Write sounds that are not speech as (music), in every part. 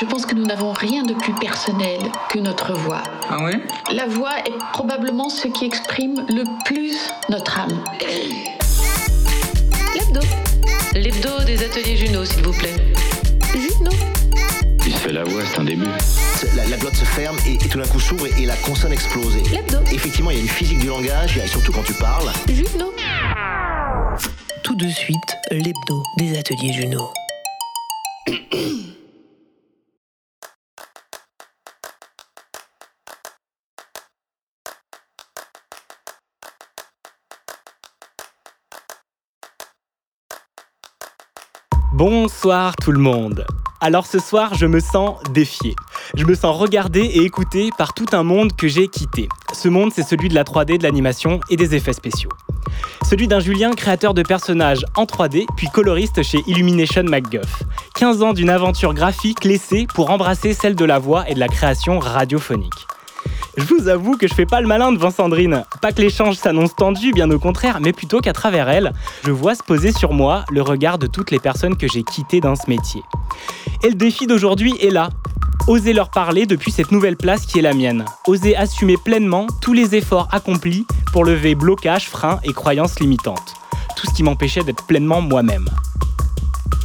Je pense que nous n'avons rien de plus personnel que notre voix. Ah ouais? La voix est probablement ce qui exprime le plus notre âme. L'hebdo. L'hebdo des ateliers Juno, s'il vous plaît. Juno. Il se fait la voix, c'est un début. La, la glotte se ferme et, et tout d'un coup s'ouvre et, et la consonne explose. L'hebdo. Effectivement, il y a une physique du langage, et surtout quand tu parles. Juno. Tout de suite, l'hebdo des ateliers Juno. Bonsoir tout le monde. Alors ce soir, je me sens défié. Je me sens regardé et écouté par tout un monde que j'ai quitté. Ce monde, c'est celui de la 3D, de l'animation et des effets spéciaux. Celui d'un Julien, créateur de personnages en 3D, puis coloriste chez Illumination MacGuff. 15 ans d'une aventure graphique laissée pour embrasser celle de la voix et de la création radiophonique. Je vous avoue que je fais pas le malin devant Sandrine. Pas que l'échange s'annonce tendu, bien au contraire, mais plutôt qu'à travers elle, je vois se poser sur moi le regard de toutes les personnes que j'ai quittées dans ce métier. Et le défi d'aujourd'hui est là. Oser leur parler depuis cette nouvelle place qui est la mienne. Oser assumer pleinement tous les efforts accomplis pour lever blocages, freins et croyances limitantes. Tout ce qui m'empêchait d'être pleinement moi-même.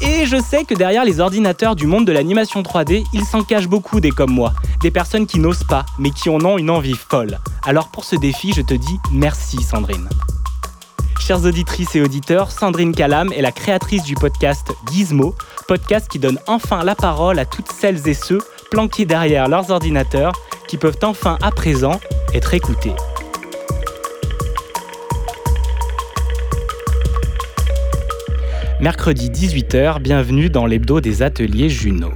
Et je sais que derrière les ordinateurs du monde de l'animation 3D, il s'en cache beaucoup des comme moi, des personnes qui n'osent pas, mais qui en ont une envie folle. Alors pour ce défi, je te dis merci Sandrine. Chères auditrices et auditeurs, Sandrine Calam est la créatrice du podcast Gizmo, podcast qui donne enfin la parole à toutes celles et ceux planqués derrière leurs ordinateurs qui peuvent enfin à présent être écoutés. Mercredi 18h, bienvenue dans l'hebdo des ateliers Juno.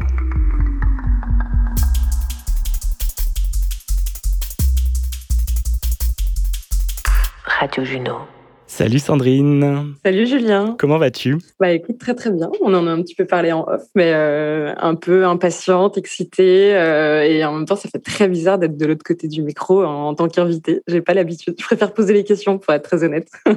Radio Juno. Salut Sandrine, Salut Julien. comment vas-tu? Bah écoute, très très bien. On en a un petit peu parlé en off, mais euh, un peu impatiente, excitée, euh, et en même temps, ça fait très bizarre d'être de l'autre côté du micro en, en tant qu'invité. J'ai pas l'habitude. Je préfère poser les questions pour être très honnête. (laughs)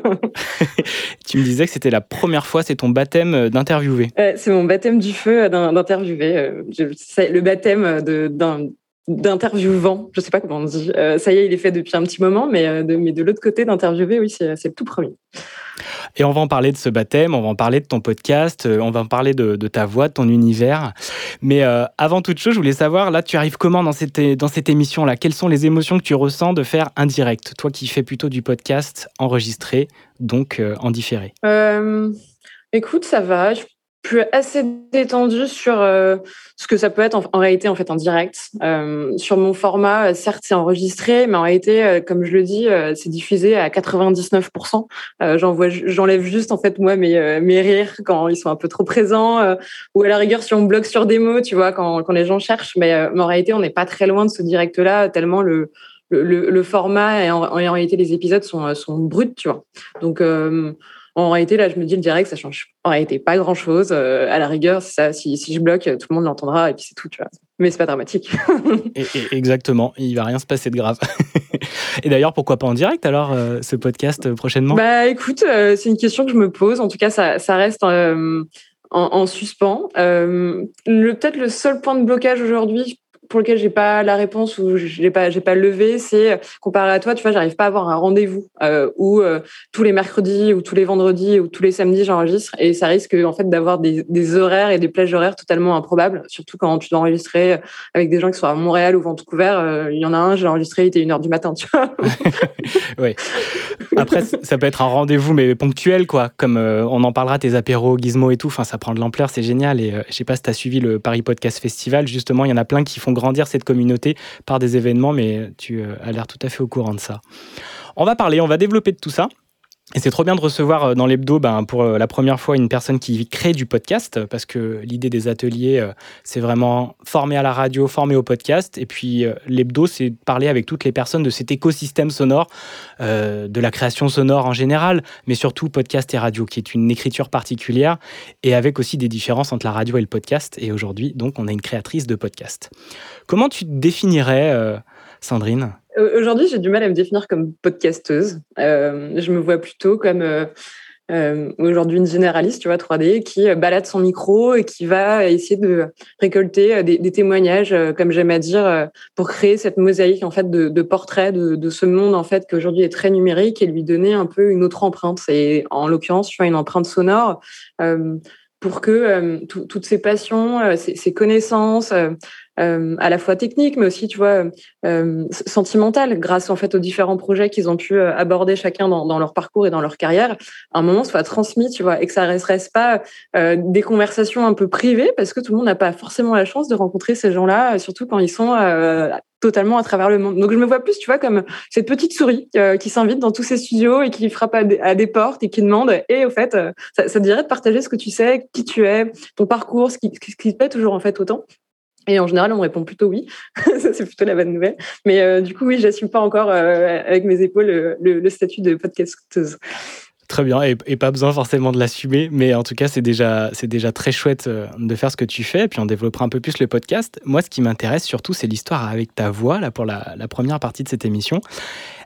Tu me disais que c'était la première fois, c'est ton baptême d'interviewer. Euh, c'est mon baptême du feu d'interviewer. Le baptême de- d'un d'interviewant, je sais pas comment on dit. Euh, ça y est, il est fait depuis un petit moment, mais euh, de, mais de l'autre côté d'interviewer, oui, c'est le tout premier. Et on va en parler de ce baptême, on va en parler de ton podcast, euh, on va en parler de, de ta voix, de ton univers. Mais euh, avant toute chose, je voulais savoir, là, tu arrives comment dans cette, dans cette émission-là? Quelles sont les émotions que tu ressens de faire un direct? Toi qui fais plutôt du podcast enregistré, donc euh, en différé. Écoute, ça va. Je suis assez détendue sur euh, ce que ça peut être en, en réalité en fait en direct. Euh, sur mon format, euh, certes c'est enregistré, mais en réalité, euh, comme je le dis, euh, c'est diffusé à 99%. Euh, j'enlève juste en fait moi mes, mes rires quand ils sont un peu trop présents, ou à la rigueur si on bloque sur des mots, tu vois, quand, quand les gens cherchent. Mais, mais en réalité, on n'est pas très loin de ce direct-là, tellement le le, le, format et en, en réalité les épisodes sont, sont bruts, tu vois. Donc en réalité, là, je me dis le direct, ça change en réalité pas grand chose. Euh, à la rigueur, ça, si, si je bloque, tout le monde l'entendra et puis c'est tout, tu vois. Mais c'est pas dramatique. (laughs) Et, et- exactement, il va rien se passer de grave. (laughs) et d'ailleurs, pourquoi pas en direct alors, euh, ce podcast euh, prochainement? Bah écoute, euh, c'est une question que je me pose. En tout cas, ça, ça reste en, en suspens. Euh, le peut-être le seul point de blocage aujourd'hui pour lequel j'ai pas la réponse ou je l'ai pas j'ai pas levé, c'est comparé à toi, tu vois, j'arrive pas à avoir un rendez-vous euh, où euh, tous les mercredis ou tous les vendredis ou tous les samedis j'enregistre et ça risque en fait d'avoir des, horaires et des plages horaires totalement improbables, surtout quand tu dois enregistrer avec des gens qui sont à Montréal ou Vancouver. Euh, il y en a un, j'ai enregistré, il était une heure du matin, tu vois. (laughs) Oui. Après, ça peut être un rendez-vous, mais ponctuel, quoi. Comme euh, on en parlera, tes apéros, gizmo et tout. Enfin, ça prend de l'ampleur, c'est génial. Et euh, je sais pas si tu as suivi le Paris Podcast Festival. Justement, il y en a plein qui font grandir cette communauté par des événements, mais tu euh, as l'air tout à fait au courant de ça. On va parler, on va développer de tout ça. Et c'est trop bien de recevoir euh, dans l'hebdo ben, pour euh, la première fois une personne qui crée du podcast, parce que l'idée des ateliers, euh, c'est vraiment former à la radio, former au podcast. Et puis l'hebdo, c'est parler avec toutes les personnes de cet écosystème sonore, de la création sonore en général, mais surtout podcast et radio, qui est une écriture particulière, et avec aussi des différences entre la radio et le podcast. Et aujourd'hui, donc, on a une créatrice de podcast. Comment tu définirais, Sandrine? Aujourd'hui, j'ai du mal à me définir comme podcasteuse. Euh, je me vois plutôt comme euh, euh, aujourd'hui une généraliste, tu vois, 3D, qui balade son micro et qui va essayer de récolter des, témoignages, comme j'aime à dire, pour créer cette mosaïque en fait de, portraits de, ce monde en fait qui aujourd'hui est très numérique et lui donner un peu une autre empreinte. Et en l'occurrence, tu vois, une empreinte sonore. Euh, pour que euh, toutes ces passions, euh, ces, ces, connaissances, euh, à la fois techniques, mais aussi, tu vois, sentimentales, grâce en fait aux différents projets qu'ils ont pu aborder chacun dans, leur parcours et dans leur carrière, à un moment soit transmis, tu vois, et que ça ne reste pas des conversations un peu privées, parce que tout le monde n'a pas forcément la chance de rencontrer ces gens-là, surtout quand ils sont totalement à travers le monde. Donc je me vois plus, tu vois, comme cette petite souris euh, qui s'invite dans tous ces studios et qui frappe à des, portes et qui demande. Et au fait, euh, ça, ça, te dirait de partager ce que tu sais, qui tu es, ton parcours, ce qui, ce qui te plaît toujours en fait autant. Et en général, on me répond plutôt oui. (laughs) c'est plutôt la bonne nouvelle. Mais euh, du coup, oui, j'assume pas encore avec mes épaules le, le statut de podcasteuse. Très bien, et, pas besoin forcément de l'assumer, mais en tout cas, c'est déjà, déjà très chouette euh, de faire ce que tu fais, et puis on développera un peu plus le podcast. Moi, ce qui m'intéresse surtout, c'est l'histoire avec ta voix, là, pour la, première partie de cette émission.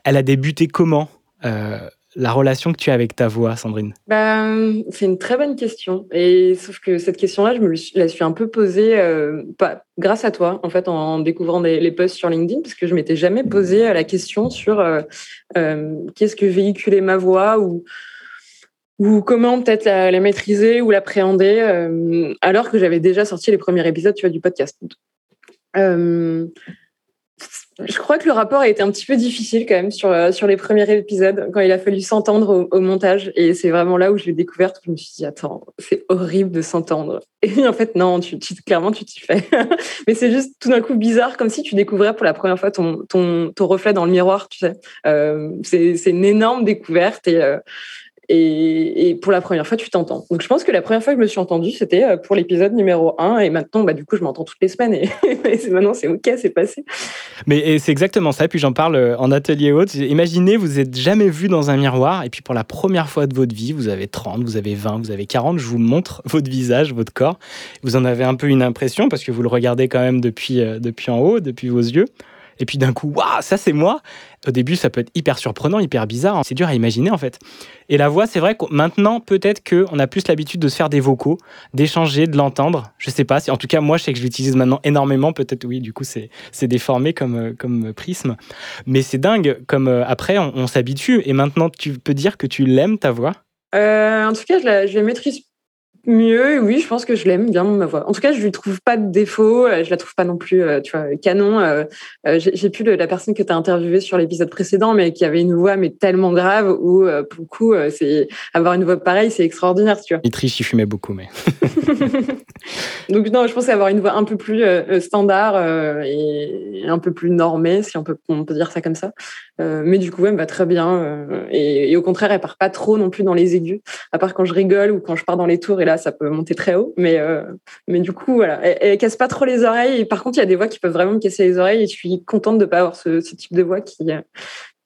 Elle a débuté comment euh, la relation que tu as avec ta voix, Sandrine ben, C'est une très bonne question. Et sauf que cette question-là, je me la suis un peu posée euh, pas, grâce à toi, en fait, en découvrant les posts sur LinkedIn, parce que je m'étais jamais posé la question sur qu'est-ce que véhiculait ma voix ou ou comment peut-être la, maîtriser ou l'appréhender, euh, alors que j'avais déjà sorti les premiers épisodes du podcast. Euh, je crois que le rapport a été un petit peu difficile quand même sur, euh, sur les premiers épisodes, quand il a fallu s'entendre au, montage. Et c'est vraiment là où je l'ai découverte, je me suis dit, attends, c'est horrible de s'entendre. Et (laughs) en fait, non, tu, clairement, tu t'y fais. (laughs) Mais c'est juste tout d'un coup bizarre, comme si tu découvrais pour la première fois ton, ton, ton reflet dans le miroir, tu sais. Euh, c'est une énorme découverte. Et, et, pour la première fois, tu t'entends. Donc, je pense que la première fois que je me suis entendue, c'était euh, pour l'épisode numéro 1. Et maintenant, bah, du coup, je m'entends toutes les semaines. Et, (laughs) maintenant, c'est OK, c'est passé. Mais c'est exactement ça. Et puis, j'en parle euh, en atelier haute. Imaginez, vous n'êtes jamais vu dans un miroir. Et puis, pour la première fois de votre vie, vous avez 30, vous avez 20, vous avez 40. Je vous montre (laughs) votre visage, votre corps. Vous en avez un peu une impression parce que vous le regardez quand même depuis, euh, depuis en haut, depuis vos yeux et puis d'un coup, waouh, ça c'est moi. Au début, ça peut être hyper surprenant, hyper bizarre. C'est dur à imaginer en fait. Et la voix, c'est vrai que maintenant, peut-être qu'on a plus l'habitude de se faire des vocaux, d'échanger, de l'entendre. Je sais pas. En tout cas, moi, je sais que je l'utilise maintenant énormément. Peut-être, oui, du coup, c'est déformé comme, euh, comme prisme. Mais c'est dingue. Comme euh, après, on, s'habitue. Et maintenant, tu peux dire que tu l'aimes, ta voix? Euh, En tout cas, je la, je la maîtrise Mieux, oui, je pense que je l'aime bien ma voix. En tout cas, je lui trouve pas de défaut, euh, je la trouve pas non plus, euh, tu vois, canon. Euh, j'ai plus la personne que tu as interviewée sur l'épisode précédent, mais qui avait une voix mais tellement grave où pour le coup, c'est avoir une voix pareille, c'est extraordinaire, tu vois. Il triche, il fumait beaucoup, mais. (laughs) Donc non, je pense avoir une voix un peu plus standard et un peu plus normée, si on peut, dire ça comme ça. mais du coup, elle me va très bien et, au contraire, elle part pas trop non plus dans les aigus, à part quand je rigole ou quand je pars dans les tours et là ça peut monter très haut. Mais, euh, mais du coup, voilà, elle, casse pas trop les oreilles. Et par contre, il y a des voix qui peuvent vraiment me casser les oreilles. Et je suis contente de pas avoir ce, type de voix qui euh,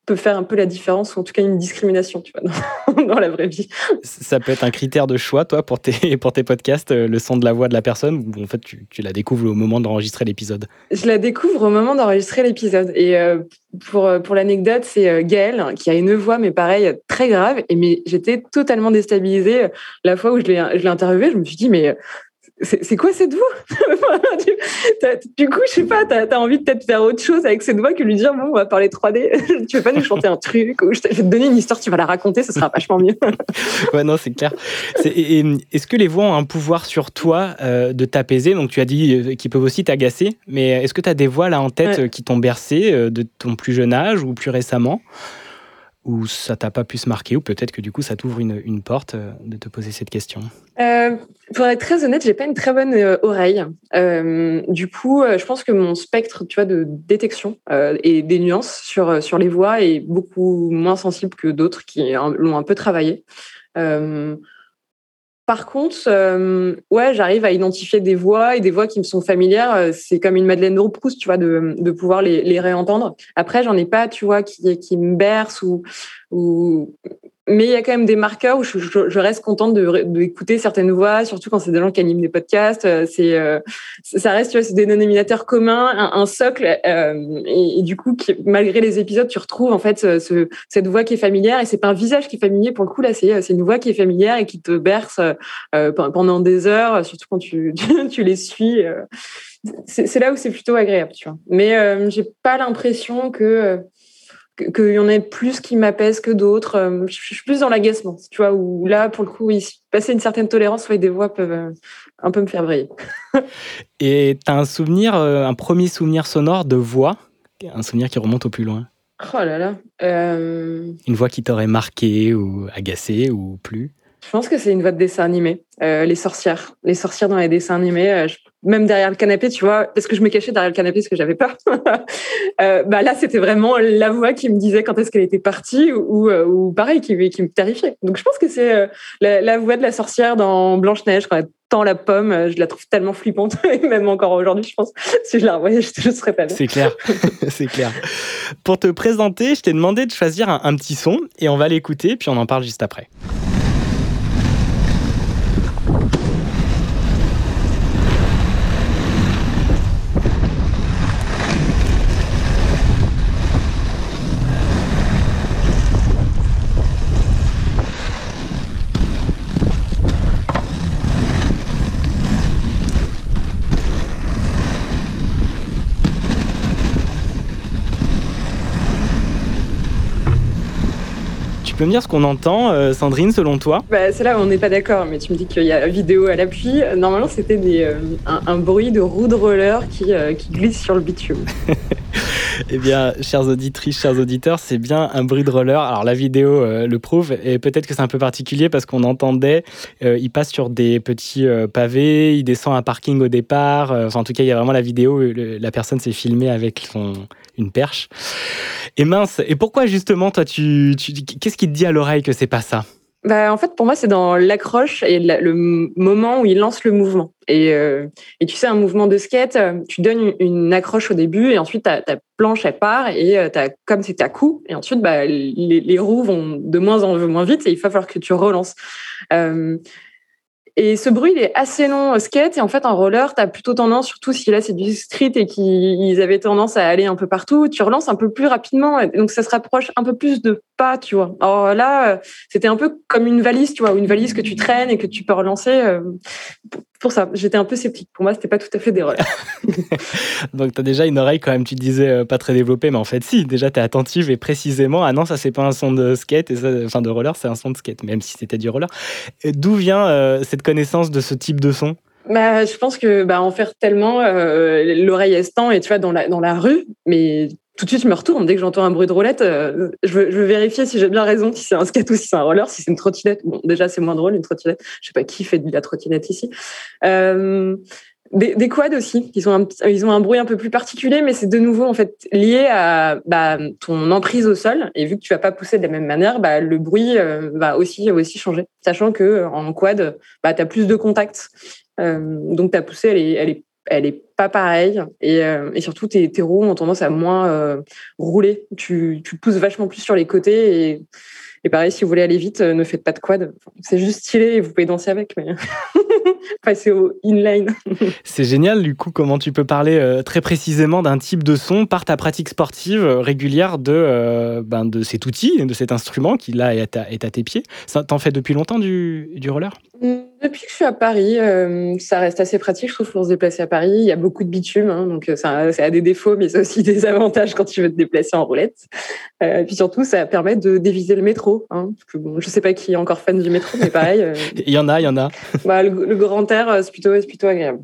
peut faire un peu la différence, ou en tout cas une discrimination, tu vois, dans, (laughs) la vraie vie. Ça peut être un critère de choix, toi, pour tes, (laughs) pour tes podcasts, euh, le son de la voix de la personne, ou en fait, tu, tu la découvres au moment d'enregistrer l'épisode? Je la découvre au moment d'enregistrer l'épisode. Et pour, pour l'anecdote, c'est Gaëlle qui a une voix, mais pareil, très grave. Et mais j'étais totalement déstabilisée. La fois où je l'ai interviewée, je me suis dit, mais c'est quoi cette voix? (laughs) Du coup, je sais pas, tu as, envie de peut-être faire autre chose avec cette voix que lui dire, bon, on va parler 3D, (laughs) tu veux pas nous chanter un truc, ou je vais te donner une histoire, tu vas la raconter, ce sera vachement mieux. (laughs) ouais, non, c'est clair. Est-ce que les voix ont un pouvoir sur toi euh, de t'apaiser? Donc, tu as dit euh, qu'ils peuvent aussi t'agacer, mais est-ce que tu as des voix là en tête euh, qui t'ont bercé de ton plus jeune âge ou plus récemment? Ou ça t'a pas pu se marquer, ou peut-être que du coup ça t'ouvre une, une, porte euh, de te poser cette question? Euh, Pour être très honnête, j'ai pas une très bonne euh, oreille. Du coup, je pense que mon spectre, tu vois, de détection et des nuances sur sur les voix est beaucoup moins sensible que d'autres qui l'ont un peu travaillé. Par contre, euh, j'arrive à identifier des voix et des voix qui me sont familières. Euh, c'est comme une Madeleine de Proust, tu vois, de, pouvoir les, les réentendre. Après, j'en ai pas, tu vois, qui, qui me berce ou, ou mais il y a quand même des marqueurs où je, reste contente d'écouter certaines voix, surtout quand c'est des gens qui animent des podcasts. C'est, ça reste, tu vois, des dénominateurs communs, un, socle, et, du coup, malgré les épisodes, tu retrouves en fait ce, cette voix qui est familière, et c'est pas un visage qui est familier pour le coup là, c'est, une voix qui est familière et qui te berce pendant des heures, surtout quand (laughs) tu, tu les suis c'est là où c'est plutôt agréable, tu vois. Mais euh, j'ai pas l'impression que qu'il y en ait plus qui m'apaisent que d'autres. Euh, je suis plus dans l'agacement, tu vois, où là, pour le coup, oui, passer une certaine tolérance, ouais, des voix peuvent euh, un peu me faire briller. (laughs) Et tu as un souvenir, un premier souvenir sonore de voix, un souvenir qui remonte au plus loin? Oh là là. Une voix qui t'aurait marqué ou agacé ou plus je pense que c'est une voix de dessin animé. les sorcières. Les sorcières dans les dessins animés même derrière le canapé, tu vois, parce que je me cachais derrière le canapé parce que j'avais peur. (laughs) euh, bah là, c'était vraiment la voix qui me disait quand est-ce qu'elle était partie ou, ou, pareil, qui, qui, me terrifiait. Donc je pense que c'est euh, la, voix de la sorcière dans Blanche Neige quand elle tend la pomme. Euh, je la trouve tellement flippante (laughs) et même encore aujourd'hui, je pense. Si je la revoyais, je ne serais pas. C'est clair, (laughs) c'est clair. Pour te présenter, je t'ai demandé de choisir un petit son et on va l'écouter puis on en parle juste après. Peux me dire ce qu'on entend, euh, Sandrine, selon toi? Bah, C'est là où on n'est pas d'accord, mais tu me dis qu'il y a la vidéo à l'appui. Normalement, c'était euh, un, bruit de roue de roller qui, euh, qui glisse sur le bitume. (laughs) eh bien, chères auditrices, chers auditeurs, c'est bien un bruit de roller. Alors, la vidéo le prouve, et peut-être que c'est un peu particulier parce qu'on entendait, il passe sur des petits pavés, il descend un parking au départ. enfin, en tout cas, il y a vraiment la vidéo, la personne s'est filmée avec son, une perche. Et mince, et pourquoi justement, toi, tu, qu'est-ce qui te dit à l'oreille que c'est pas ça? Bah, en fait, pour moi, c'est dans l'accroche et le moment où il lance le mouvement. Et, euh, tu sais, un mouvement de skate, euh, tu donnes une, accroche au début et ensuite ta, ta planche elle part et euh, comme c'est à coup et ensuite bah, les, roues vont de moins en moins vite et il va falloir que tu relances. Et ce bruit, il est assez long au skate. Et en fait, en roller, tu as plutôt tendance, surtout si là c'est du street et qu'ils avaient tendance à aller un peu partout, tu relances un peu plus rapidement. Donc ça se rapproche un peu plus de pas, tu vois. Alors là, c'était un peu comme une valise, tu vois, une valise que tu traînes et que tu peux relancer. Pour ça, j'étais un peu sceptique. Pour moi, c'était pas tout à fait des rollers. (laughs) Donc, tu as déjà une oreille, quand même, tu disais euh, pas très développée, mais en fait, si, déjà, tu es attentive et précisément, ah non, ça, c'est pas un son de skate, et ça, enfin de roller, c'est un son de skate, même si c'était du roller. D'où vient euh, cette connaissance de ce type de son? Bah, je pense que bah, en faire tellement, euh, l'oreille est tend et tu vois dans la dans la rue, mais tout de suite, je me retourne. Dès que j'entends un bruit de roulette, euh, je, veux, vérifier si j'ai bien raison, si c'est un skate ou si c'est un roller, si c'est une trottinette. Bon, déjà, c'est moins drôle, une trottinette. Je sais pas qui fait de la trottinette ici. Euh, des, quads aussi, ils ont, un, ils ont un bruit un peu plus particulier, mais c'est de nouveau en fait lié à bah, ton emprise au sol. Et vu que tu vas pas pousser de la même manière, bah, le bruit euh, va aussi aussi changer. Sachant que en quad, bah, tu as plus de contact. Euh, donc ta poussée, elle est, elle est elle est pas pareille et, euh, surtout tes, roues ont tendance à moins euh, rouler. Tu, pousses vachement plus sur les côtés et, pareil, si vous voulez aller vite, euh, ne faites pas de quad. C'est juste stylé et vous pouvez danser avec, mais (laughs) passez au inline. (laughs) C'est génial, du coup, comment tu peux parler très précisément d'un type de son par ta pratique sportive régulière de, ben, de cet outil, de cet instrument qui là est à, tes pieds. Ça t'en fait depuis longtemps du, roller? Depuis que je suis à Paris, euh, ça reste assez pratique, je trouve, pour se déplacer à Paris. Il y a beaucoup de bitume, hein, donc euh, ça, ça, a des défauts, mais ça a aussi (laughs) des avantages quand tu veux te déplacer en roulette. Euh, et puis surtout, ça permet de déviser le métro. Hein, parce que, bon, je sais pas qui est encore fan du métro, mais pareil. Euh, (laughs) il y en a, il y en a. Bah, le, le grand air, c'est plutôt, plutôt agréable.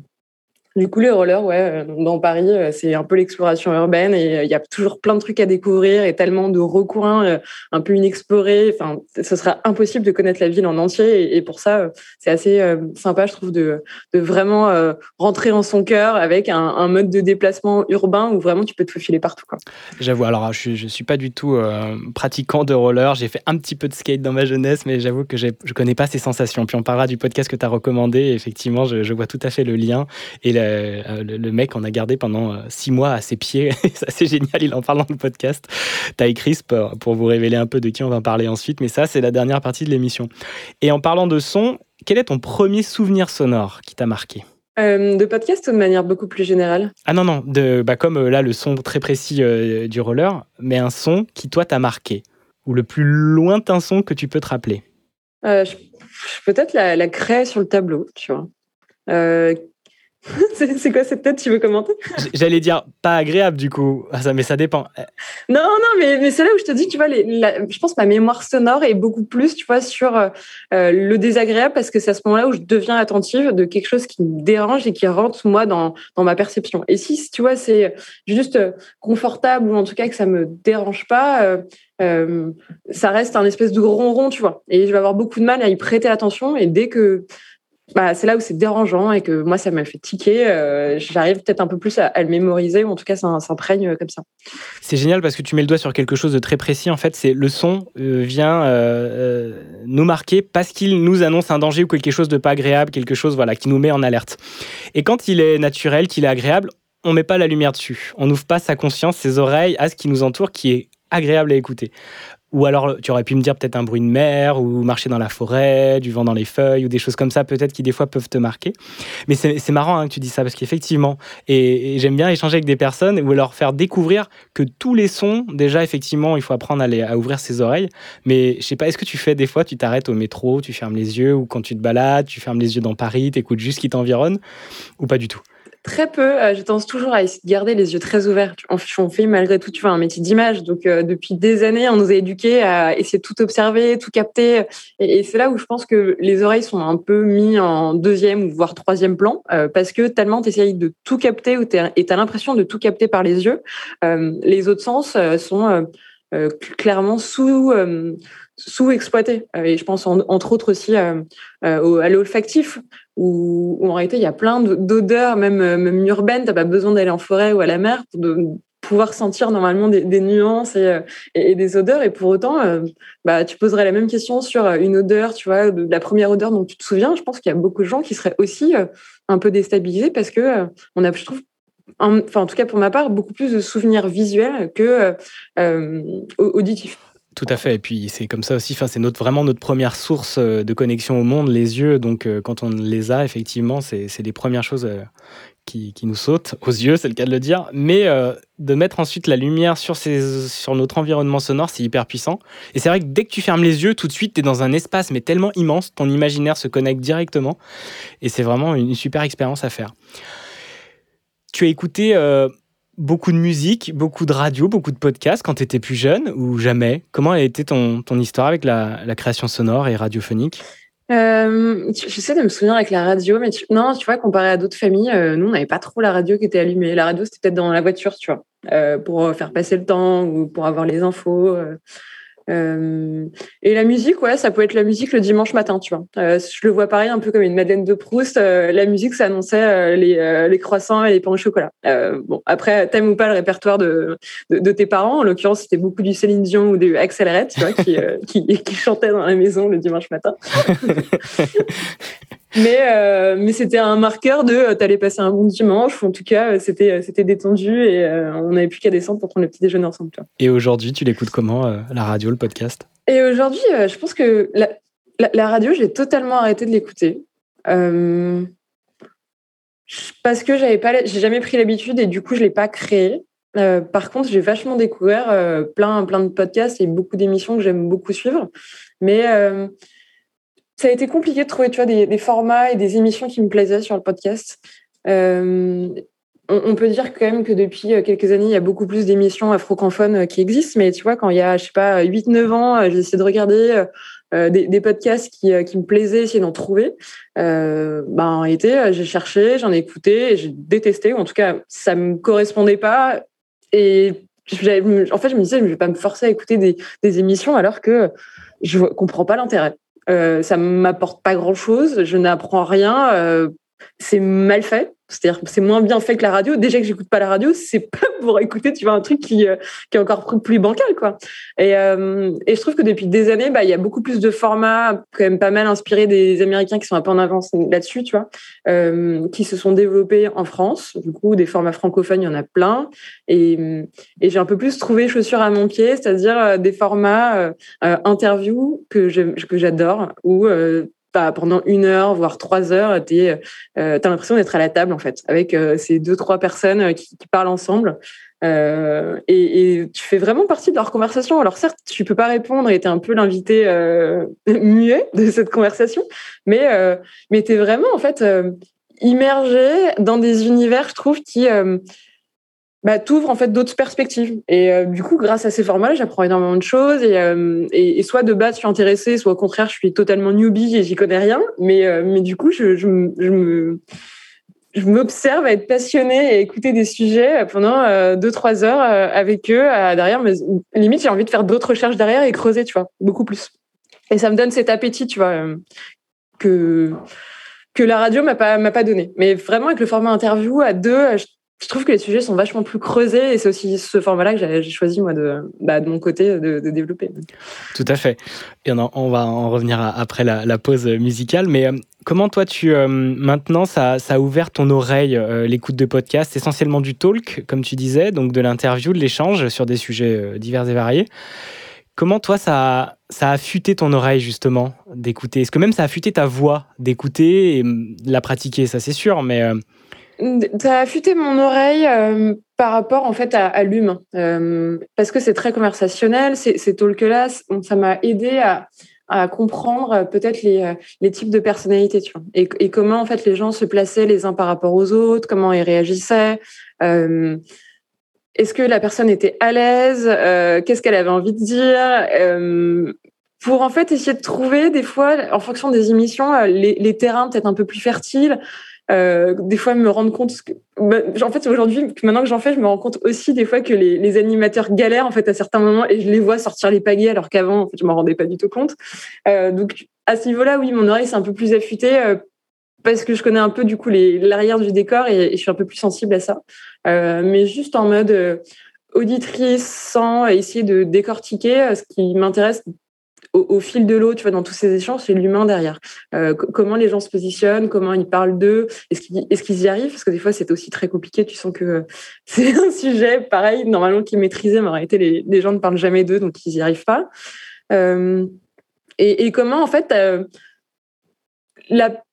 Du coup, les rollers, ouais, euh, dans Paris, euh, c'est un peu l'exploration urbaine et euh, il y a toujours plein de trucs à découvrir et tellement de recoins un peu inexplorés. Enfin, ce sera impossible de connaître la ville en entier et, pour ça, c'est assez sympa, je trouve, de, de vraiment rentrer en son cœur avec un, mode de déplacement urbain où vraiment tu peux te faufiler partout. J'avoue, alors je ne suis pas du tout pratiquant de roller. J'ai fait un petit peu de skate dans ma jeunesse, mais j'avoue que je ne connais pas ces sensations. Puis on parlera du podcast que tu as recommandé. effectivement, je, je, vois tout à fait le lien et la, euh, le, mec qu'on a gardé pendant six mois à ses pieds. (laughs) c'est génial, il en parle dans le podcast. Ty Crisp, pour vous révéler un peu de qui on va parler ensuite, mais ça, c'est la dernière partie de l'émission. Et en parlant de son, quel est ton premier souvenir sonore qui t'a marqué? De podcast ou de manière beaucoup plus générale? Ah non, non, de, bah comme là, le son très précis du roller, mais un son qui, toi, t'a marqué. Ou le plus lointain son que tu peux te rappeler? Peut-être la, la craie sur le tableau, tu vois. (laughs) Euh, c'est quoi cette tête Tu veux commenter? J'allais dire pas agréable du coup, ah, ça, mais ça dépend. Non, non, mais, mais c'est là où je te dis, tu vois, les, je pense que ma mémoire sonore est beaucoup plus, tu vois, sur euh, le désagréable parce que c'est à ce moment-là où je deviens attentive de quelque chose qui me dérange et qui rentre moi dans, dans ma perception. Et si, tu vois, c'est juste confortable ou en tout cas que ça me dérange pas, euh, euh, ça reste un espèce de ronron, tu vois. Et je vais avoir beaucoup de mal à y prêter attention. Et dès que bah, c'est là où c'est dérangeant et que moi, ça m'a fait tiquer. Euh, j'arrive peut-être un peu plus à, le mémoriser, ou en tout cas, ça s'imprègne comme ça. C'est génial parce que tu mets le doigt sur quelque chose de très précis. En fait, c'est le son euh, vient nous marquer parce qu'il nous annonce un danger ou quelque chose de pas agréable, quelque chose voilà, qui nous met en alerte. Et quand il est naturel, qu'il est agréable, on met pas la lumière dessus. On n'ouvre pas sa conscience, ses oreilles à ce qui nous entoure, qui est agréable à écouter. Ou alors, tu aurais pu me dire peut-être un bruit de mer, ou marcher dans la forêt, du vent dans les feuilles, ou des choses comme ça, peut-être qui des fois peuvent te marquer. Mais c'est marrant hein, que tu dis ça, parce qu'effectivement, et, j'aime bien échanger avec des personnes, ou leur faire découvrir que tous les sons, déjà, effectivement, il faut apprendre à, à ouvrir ses oreilles. Mais je sais pas, est-ce que tu fais des fois, tu t'arrêtes au métro, tu fermes les yeux, ou quand tu te balades, tu fermes les yeux dans Paris, tu écoutes juste ce qui t'environne, ou pas du tout? Très peu. Euh, je tendance toujours à essayer de garder les yeux très ouverts. On, fait malgré tout, tu vois, un métier d'image. Donc, euh, depuis des années, on nous a éduqués à essayer de tout observer, tout capter. Et, c'est là où je pense que les oreilles sont un peu mis en deuxième ou voire troisième plan, euh, parce que tellement tu essayes de tout capter ou et tu as l'impression de tout capter par les yeux. les autres sens sont clairement sous sous-exploité. Et je pense entre autres aussi à l'olfactif, où, en réalité il y a plein d'odeurs, même, même urbaines. Tu n'as pas besoin d'aller en forêt ou à la mer pour pouvoir sentir normalement des, nuances et, et, des odeurs. Et pour autant, euh, bah, tu poserais la même question sur une odeur, tu vois, la première odeur dont tu te souviens. Je pense qu'il y a beaucoup de gens qui seraient aussi euh, un peu déstabilisés parce que euh, on a, je trouve, enfin en tout cas pour ma part, beaucoup plus de souvenirs visuels que auditifs. Tout à fait. Et puis c'est comme ça aussi. Enfin, c'est notre, vraiment notre première source euh, de connexion au monde, les yeux. Donc euh, quand on les a, effectivement, c'est les premières choses euh, qui, qui, nous sautent aux yeux, c'est le cas de le dire. Mais de mettre ensuite la lumière sur, ces, sur notre environnement sonore, c'est hyper puissant. Et c'est vrai que dès que tu fermes les yeux, tout de suite, tu es dans un espace, mais tellement immense, ton imaginaire se connecte directement. Et c'est vraiment une super expérience à faire. Tu as écouté beaucoup de musique, beaucoup de radio, beaucoup de podcasts quand tu étais plus jeune ou jamais? Comment a été ton, ton histoire avec la, la création sonore et radiophonique? Euh, J'essaie de me souvenir avec la radio, mais non, tu vois, comparé à d'autres familles, euh, nous, on n'avait pas trop la radio qui était allumée. La radio, c'était peut-être dans la voiture, tu vois, euh, pour faire passer le temps ou pour avoir les infos. Euh. Et la musique, ouais, ça peut être la musique le dimanche matin, tu vois. Euh, je le vois pareil, un peu comme une Madeleine de Proust. Euh, la musique, ça annonçait les, les, croissants et les pains au chocolat. bon, après, t'aimes ou pas le répertoire de, de, tes parents. En l'occurrence, c'était beaucoup du Céline Dion ou du Axel Red, tu vois, qui, (laughs) qui, qui chantait dans la maison le dimanche matin. (laughs) Mais, euh, mais c'était un marqueur de euh, t'allais passer un bon dimanche, ou en tout cas, euh, c'était, c'était détendu et on n'avait plus qu'à descendre pour prendre le petit déjeuner ensemble. Toi. Et aujourd'hui, tu l'écoutes comment, la radio, le podcast? Et aujourd'hui, je pense que la, la, radio, j'ai totalement arrêté de l'écouter. parce que j'avais pas, j'ai jamais pris l'habitude et du coup, je l'ai pas créé. par contre, j'ai vachement découvert plein, plein de podcasts et beaucoup d'émissions que j'aime beaucoup suivre. Mais ça a été compliqué de trouver tu vois, des, formats et des émissions qui me plaisaient sur le podcast. Euh, on, peut dire quand même que depuis euh, quelques années, il y a beaucoup plus d'émissions afro-camphones euh, qui existent, mais tu vois, quand il y a, je sais pas, 8-9 ans, j'ai essayé de regarder des, podcasts qui, me plaisaient, essayer d'en trouver. Euh, ben, en réalité, j'ai cherché, j'en ai écouté, j'ai détesté, ou en tout cas, ça me correspondait pas. Et en fait, je me disais, je ne vais pas me forcer à écouter des, des émissions alors que je comprends pas l'intérêt. Euh, ça m'apporte pas grand chose, je n'apprends rien, euh, c'est mal fait. C'est-à-dire c'est moins bien fait que la radio. Déjà que j'écoute pas la radio, c'est (laughs) pas pour écouter, tu vois, un truc qui, euh, est encore plus bancal, quoi. Et, euh, et je trouve que depuis des années, bah, il y a beaucoup plus de formats, quand même pas mal inspirés des Américains qui sont un peu en avance là-dessus, tu vois, euh, qui se sont développés en France. Du coup, des formats francophones, il y en a plein. Et, j'ai un peu plus trouvé chaussures à mon pied, c'est-à-dire des formats interviews que j'adore, où pendant une heure, voire trois heures, tu euh, as l'impression d'être à la table, en fait, avec euh, ces deux, trois personnes euh, qui, parlent ensemble. et, tu fais vraiment partie de leur conversation. Alors certes, tu peux pas répondre et tu es un peu l'invité (laughs) muet de cette conversation, mais, mais tu es vraiment, en fait, immergé dans des univers, je trouve, qui bah, t'ouvre en fait d'autres perspectives. Et euh, du coup, grâce à ces formats-là, j'apprends énormément de choses. Et, euh, et, soit de base, je suis intéressée, soit au contraire, je suis totalement newbie et j'y connais rien. Mais, euh, mais du coup, je, je, je me je m'observe à être passionnée et écouter des sujets pendant deux trois heures avec eux derrière. Mais limite, j'ai envie de faire d'autres recherches derrière et creuser, tu vois, beaucoup plus. Et ça me donne cet appétit, tu vois, que que la radio m'a pas m'a pas donné. Mais vraiment avec le format interview à deux, trouve que les sujets sont vachement plus creusés et c'est aussi ce format-là que j'ai choisi moi de, bah, mon côté de, développer. Tout à fait. On, va en revenir après la, pause musicale, mais euh, comment toi tu euh, maintenant ça, a ouvert ton oreille euh, l'écoute de podcast, essentiellement du talk comme tu disais, donc de l'interview, de l'échange sur des sujets divers et variés. Comment toi ça a affûté ton oreille justement d'écouter? Est-ce que même ça a affûté ta voix d'écouter et hum, de la pratiquer? Ça c'est sûr, mais ça a affûté mon oreille euh, par rapport en fait à, l'humain, euh, parce que c'est très conversationnel, c'est talk-là, ça m'a aidé à, à comprendre euh, peut-être les, types de personnalités, tu et, comment en fait les gens se plaçaient les uns par rapport aux autres, comment ils réagissaient. Est-ce que la personne était à l'aise Qu'est-ce qu'elle avait envie de dire pour en fait essayer de trouver des fois, en fonction des émissions, les terrains peut-être un peu plus fertiles, euh, des fois me rendre compte bah, en fait aujourd'hui maintenant que j'en fais je me rends compte aussi des fois que les, animateurs galèrent en fait à certains moments et je les vois sortir les pagaies alors qu'avant en fait je m'en rendais pas du tout compte. Euh, donc à ce niveau-là oui mon oreille c'est un peu plus affûtée euh, parce que je connais un peu du coup l'arrière du décor et, je suis un peu plus sensible à ça. Mais juste en mode auditrice sans essayer de décortiquer ce qui m'intéresse au, fil de l'eau, tu vois, dans tous ces échanges, c'est l'humain derrière. Euh, comment les gens se positionnent, comment ils parlent d'eux, est-ce qu'ils est y arrivent? Parce que des fois, c'est aussi très compliqué. Tu sens que (laughs) c'est un sujet, pareil, normalement, qui est maîtrisé, mais en réalité, les, gens ne parlent jamais d'eux, donc ils n'y arrivent pas. Euh, et, comment, en fait, euh,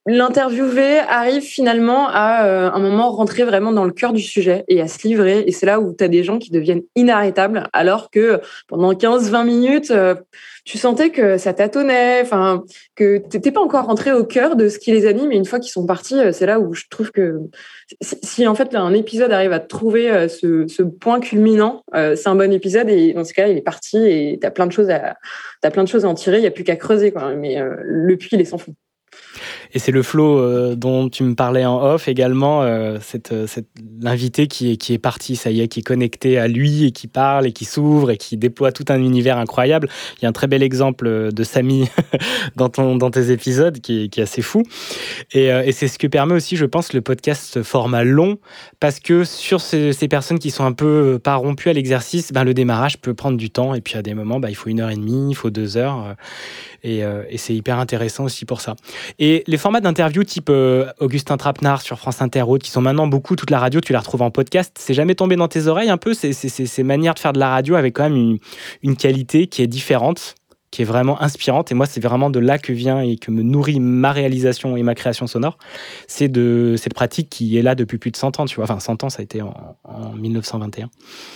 l'interviewé arrive finalement à euh, un moment rentrer vraiment dans le cœur du sujet et à se livrer. Et c'est là où tu as des gens qui deviennent inarrêtables, alors que pendant 15-20 minutes, euh, tu sentais que ça tâtonnait, enfin que t'étais pas encore rentré au cœur de ce qui les anime. Et une fois qu'ils sont partis, euh, c'est là où je trouve que si, en fait un épisode arrive à trouver ce, point culminant, c'est un bon épisode. Et dans ce cas, il est parti et t'as plein de choses à as plein de choses à en tirer. Il y a plus qu'à creuser. Mais le puits, il est sans fond. Et c'est le flow euh, dont tu me parlais en off également, euh, cette, euh, cette l'invité qui est, qui est parti, ça y est, qui est connecté à lui et qui parle et qui s'ouvre et qui déploie tout un univers incroyable. Il y a un très bel exemple de Samy (laughs) dans, ton, dans tes épisodes qui qui est assez fou. Et, et c'est ce que permet aussi, je pense, le podcast format long, parce que sur ces, ces personnes qui sont un peu pas rompues à l'exercice, ben, le démarrage peut prendre du temps et puis à des moments, ben, il faut une heure et demie, il faut deux heures. Et, et c'est hyper intéressant aussi pour ça. Et les formats d'interview type euh, Augustin Trapenard sur France Inter, qui sont maintenant beaucoup, toute la radio, tu la retrouves en podcast. C'est jamais tombé dans tes oreilles un peu ces, ces, manières de faire de la radio avec quand même une, une qualité qui est différente qui est vraiment inspirante. Et moi, c'est vraiment de là que vient et que me nourrit ma réalisation et ma création sonore. C'est de cette pratique qui est là depuis plus de 100 ans, tu vois. Enfin, 100 ans, ça a été en, 1921.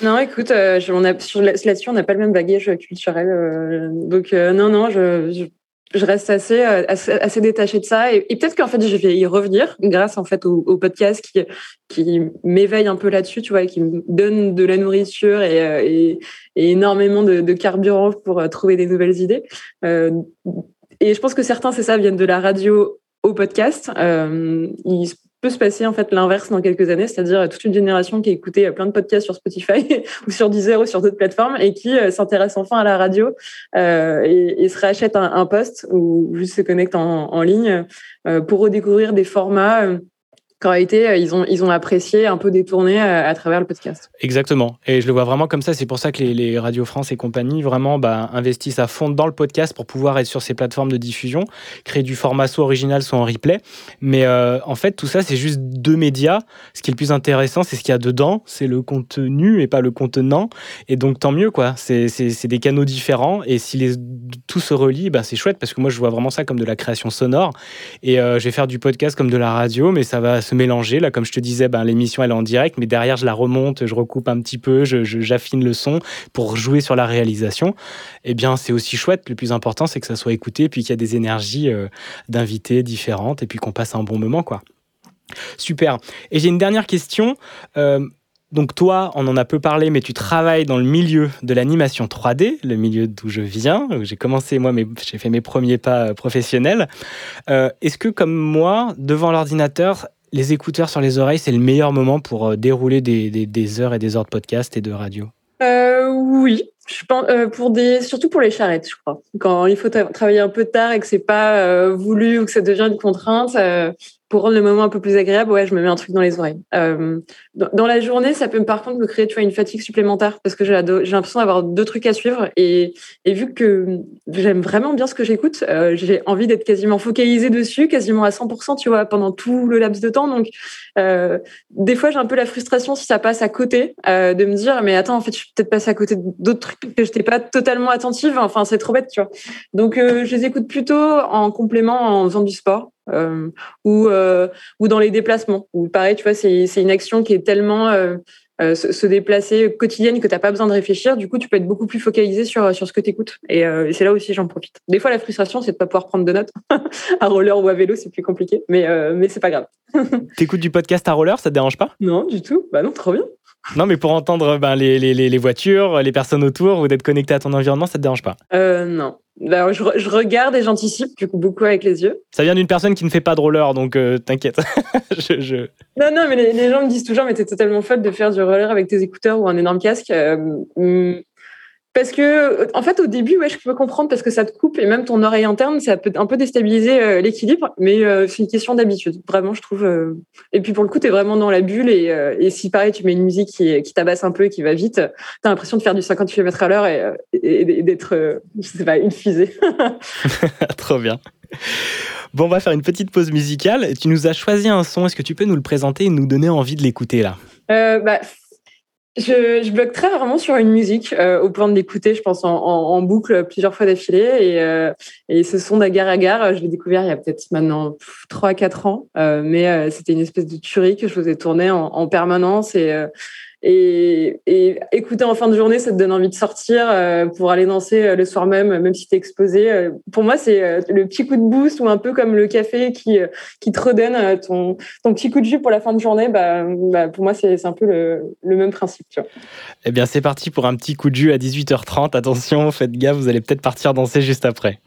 Non, écoute, euh, là-dessus, on n'a pas le même bagage culturel. Euh, donc, non, non, je reste assez, euh, assez, assez détachée de ça. Et, peut-être qu'en fait, je vais y revenir grâce en fait au, podcast qui, qui m'éveille un peu là-dessus, tu vois, et qui me donne de la nourriture et, euh, énormément de, carburant pour euh, trouver des nouvelles idées. Et je pense que certains, c'est ça, viennent de la radio au podcast. Peut se passer en fait l'inverse dans quelques années, c'est-à-dire toute une génération qui a écouté plein de podcasts sur Spotify (laughs) ou sur Deezer ou sur d'autres plateformes et qui euh, s'intéresse enfin à la radio euh, et, se rachète un, poste ou juste se connecte en, ligne euh, pour redécouvrir des formats qu'en réalité, euh, ils ont, ils ont apprécié un peu détourner à, à, travers le podcast. Exactement. Et je le vois vraiment comme ça. C'est pour ça que les, Radio France et compagnie vraiment bah, investissent à fond dans le podcast pour pouvoir être sur ces plateformes de diffusion, créer du format soit original, soit en replay. Mais euh, en fait, tout ça, c'est juste deux médias. Ce qui est le plus intéressant, c'est ce qu'il y a dedans. C'est le contenu et pas le contenant. Et donc, tant mieux, quoi. C'est des canaux différents. Et si les, tout se relie, bah, c'est chouette parce que moi, je vois vraiment ça comme de la création sonore. Et euh, je vais faire du podcast comme de la radio, mais ça va se mélanger. Là, comme je te disais, ben, l'émission, elle est en direct, mais derrière, je la remonte, je recoupe un petit peu, j'affine le son pour jouer sur la réalisation. Eh bien, c'est aussi chouette. Le plus important, c'est que ça soit écouté, puis qu'il y a des énergies euh, d'invités différentes, et puis qu'on passe un bon moment, quoi. Super. Et j'ai une dernière question. Euh, donc toi, on en a peu parlé, mais tu travailles dans le milieu de l'animation 3D, le milieu d'où je viens. J'ai commencé, moi, j'ai fait mes premiers pas euh, professionnels. Est-ce que, comme moi, devant l'ordinateur, les écouteurs sur les oreilles, c'est le meilleur moment pour euh, dérouler des, heures et des heures de podcast et de radio euh, Oui, je pense, euh, pour des, surtout pour les charrettes, je crois. Quand il faut travailler un peu tard et que c'est pas voulu ou que ça devient une contrainte, pour rendre le moment un peu plus agréable, ouais, je me mets un truc dans les oreilles. Euh, dans, la journée, ça peut par contre me créer, tu vois, une fatigue supplémentaire parce que j'ai l'impression d'avoir deux trucs à suivre et, et vu que j'aime vraiment bien ce que j'écoute, euh, j'ai envie d'être quasiment focalisée dessus, quasiment à 100%, tu vois, pendant tout le laps de temps. Donc, euh, des fois, j'ai un peu la frustration si ça passe à côté, euh, de me dire, mais attends, en fait, je suis peut-être passée à côté d'autres trucs que je n'étais pas totalement attentive. Enfin, c'est trop bête, tu vois. Donc, euh, je les écoute plutôt en complément en faisant du sport euh, ou euh, ou dans les déplacements. Ou pareil, tu vois, c'est c'est une action qui est tellement euh, se, se, déplacer quotidienne que t'as pas besoin de réfléchir. Du coup, tu peux être beaucoup plus focalisé sur sur ce que t'écoutes. Et, euh, et c'est là aussi j'en profite. Des fois, la frustration, c'est de pas pouvoir prendre de notes. (laughs) à roller ou à vélo, c'est plus compliqué, mais mais c'est pas grave. (laughs) T'écoutes du podcast à roller, ça te dérange pas? Non, du tout. Bah non, trop bien. Non, mais pour entendre ben, les, les, les voitures, les personnes autour ou d'être connecté à ton environnement, ça te dérange pas? Euh, Non. Je, je, regarde et j'anticipe du coup beaucoup avec les yeux. Ça vient d'une personne qui ne fait pas de roller, donc euh, t'inquiète. (laughs) je, je... Non, non, mais les, les, gens me disent toujours, mais t'es totalement folle de faire du roller avec tes écouteurs ou un énorme casque. Euh, parce que, en fait, au début, ouais, je peux comprendre parce que ça te coupe et même ton oreille interne, ça peut un peu déstabiliser euh, l'équilibre, mais euh, c'est une question d'habitude. Vraiment, je trouve. Euh... Et puis pour le coup, tu es vraiment dans la bulle et, et, si pareil, tu mets une musique qui, qui tabasse un peu et qui va vite, tu as l'impression de faire du 50 km à l'heure et, et, et d'être, je sais pas, une fusée. (laughs) (laughs) Trop bien. Bon, on va faire une petite pause musicale. Tu nous as choisi un son. Est-ce que tu peux nous le présenter et nous donner envie de l'écouter là? Bah, je, bloque très rarement sur une musique euh, au point de l'écouter, je pense, en, boucle plusieurs fois d'affilée. Et, euh, et ce son d'Agar Agar, je l'ai découvert il y a peut-être maintenant 3-4 ans. Euh, mais c'était une espèce de tuerie que je faisais tourner en, en permanence. Et, et, et, écouter en fin de journée, ça te donne envie de sortir euh, pour aller danser euh, le soir même, même si t'es exposé. Euh, pour moi, c'est le petit coup de boost ou un peu comme le café qui, qui te redonne ton, ton petit coup de jus pour la fin de journée. Bah, bah pour moi, c'est un peu le, le, même principe. Eh bien, c'est parti pour un petit coup de jus à 18h30. Attention, faites gaffe, vous allez peut-être partir danser juste après.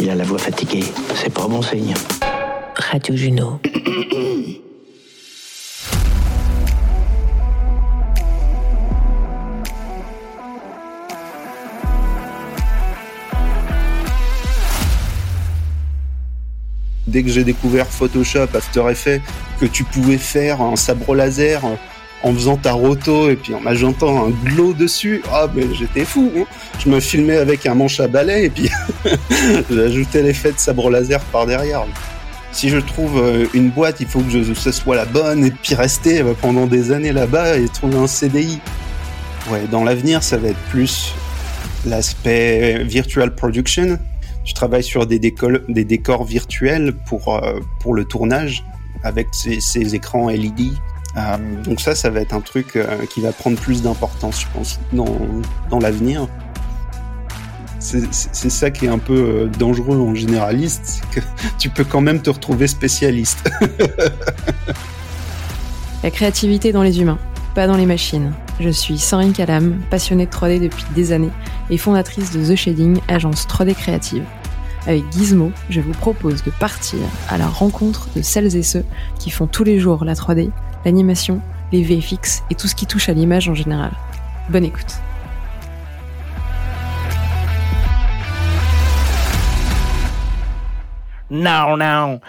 Il a la voix fatiguée. C'est pas bon signe. Radio Juno. Dès que j'ai découvert Photoshop, After Effects, que tu pouvais faire un sabre laser en faisant ta roto et puis en ajoutant un glow dessus, ah mais j'étais fou. hein. Je me filmais avec un manche à balai et puis (laughs) j'ajoutais l'effet de sabre laser par derrière. Si je trouve euh, une boîte, il faut que ce soit la bonne et puis rester euh, pendant des années là-bas et trouver un CDI. Ouais, dans l'avenir, ça va être plus l'aspect virtual production. Je travaille sur des, décors virtuels pour, euh, pour le tournage avec ces écrans LED. Euh, donc ça, ça va être un truc euh, qui va prendre plus d'importance, je pense, dans, dans l'avenir. C'est ça qui est un peu euh, dangereux en généraliste, c'est que (laughs) tu peux quand même te retrouver spécialiste. (laughs) La créativité dans les humains, pas dans les machines. Je suis Sandrine Calam, passionnée de 3D depuis des années et fondatrice de The Shading, agence 3D créative. Avec Gizmo, je vous propose de partir à la rencontre de celles et ceux qui font tous les jours la 3D, l'animation, les VFX et tout ce qui touche à l'image en général. Bonne écoute. Now, now.